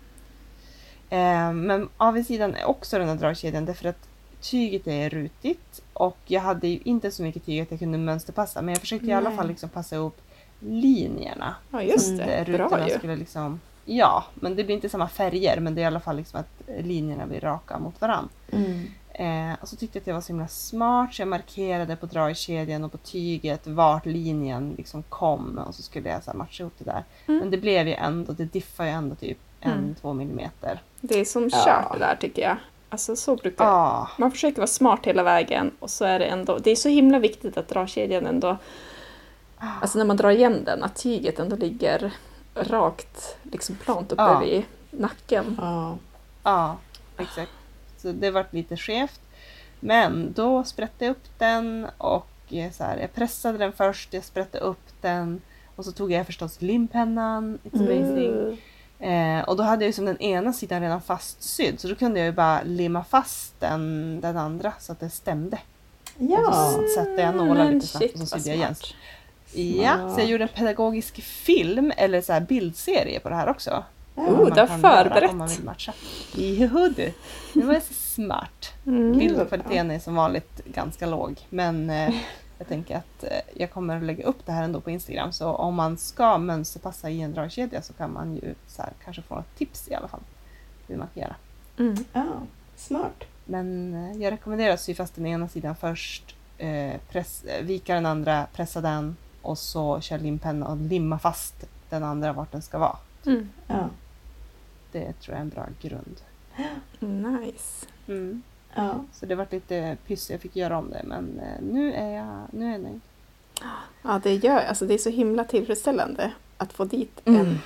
Eh, men avigsidan är också den här dragkedjan därför att tyget är rutigt och jag hade ju inte så mycket tyg att jag kunde mönsterpassa men jag försökte i alla Nej. fall liksom passa ihop linjerna. Ja, just Mm. det. Bra ju. skulle liksom Ja, men det blir inte samma färger men det är i alla fall liksom att linjerna blir raka mot varandra. Mm. Eh, och så tyckte jag att det var så himla smart så jag markerade på dragkedjan och på tyget vart linjen liksom kom och så skulle jag så här matcha ihop det där. Mm. Men det blev ju ändå, det diffar ju ändå typ en, Mm. två millimeter. Det är som Ja. kört det där tycker jag. Alltså så brukar Ja, Man försöker vara smart hela vägen och så är det ändå, det är så himla viktigt att dragkedjan ändå, alltså när man drar igen den, att tyget ändå ligger rakt, liksom plant uppe Ja. vid nacken. Ja. ja, exakt. Så det vart lite skevt. Men då sprätte jag upp den och eh, så här, jag pressade den först, jag sprätte upp den och så tog jag förstås limpennan, it's amazing. Eh, och då hade jag ju som den ena sidan redan fastsydd så då kunde jag ju bara limma fast den, den andra så att det stämde. Ja, Och så satte jag nålar lite snabbt och så sydde jag igen. Ja, så jag gjorde en pedagogisk film eller så här bildserie på det här också. Oh, du har förberett. Om man vill matcha. Jo du, det var så smart. Mm. Bildkvaliteten är som vanligt ganska låg men eh, jag tänker att eh, jag kommer att lägga upp det här ändå på Instagram så om man ska mönsterpassa i en dragkedja så kan man ju så här, kanske få något tips i alla fall hur man kan göra. Mm. Ja, smart. Men eh, jag rekommenderar att sy fast den ena sidan först, eh, press, eh, vika den andra, pressa den och så kör limpenna och limma fast den andra vart den ska vara. Mm. Ja. Det tror jag är en bra grund. Nice. Ja. Så det var lite pyss, jag fick göra om det men eh, nu är jag, nu är jag nöjd. Ja, det gör alltså det är så himla tillfredsställande att få dit Mm. en,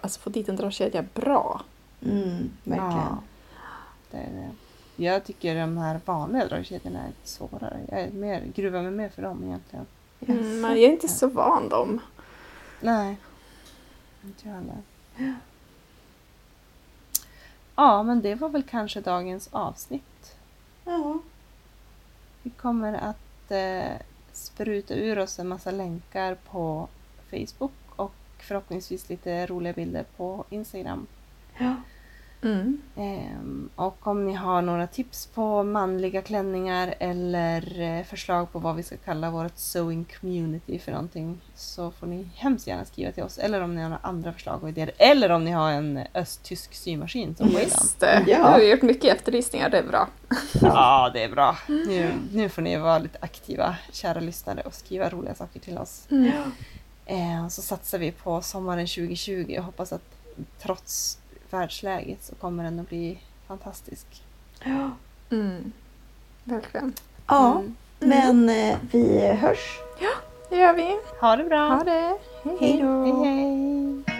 alltså få dit en dragkedja bra. Mm, verkligen. Ja, det är det. Jag tycker de här vanliga dragkedjorna är svårare. Jag är mer, gruvar mig mer för dem egentligen. Mm, Jaså? men jag är inte så van dem. Nej, inte jag heller. Ja, men det var väl kanske dagens avsnitt. Ja. Vi kommer att eh, spruta ur oss en massa länkar på Facebook och förhoppningsvis lite roliga bilder på Instagram. Ja. Mm. Ehm, och om ni har några tips på manliga klänningar eller eh, förslag på vad vi ska kalla vårt sewing community för någonting så får ni hemskt gärna skriva till oss. Eller om ni har några andra förslag och idéer. Eller om ni har en östtysk symaskin som Wayland. Just det. Ja. Du har ju gjort mycket efterlysningar, det är bra. Ja, det är bra. Nu, nu får ni vara lite aktiva, kära lyssnare, och skriva roliga saker till oss. Mm. Eh, så satsar vi på sommaren 2020 och hoppas att trots världsläget så kommer den att bli fantastisk. Ja. Mm. Verkligen. ja. Mm. Men eh, vi hörs. Det gör vi. Ha det bra! Ha det. Hej då. Hej hej!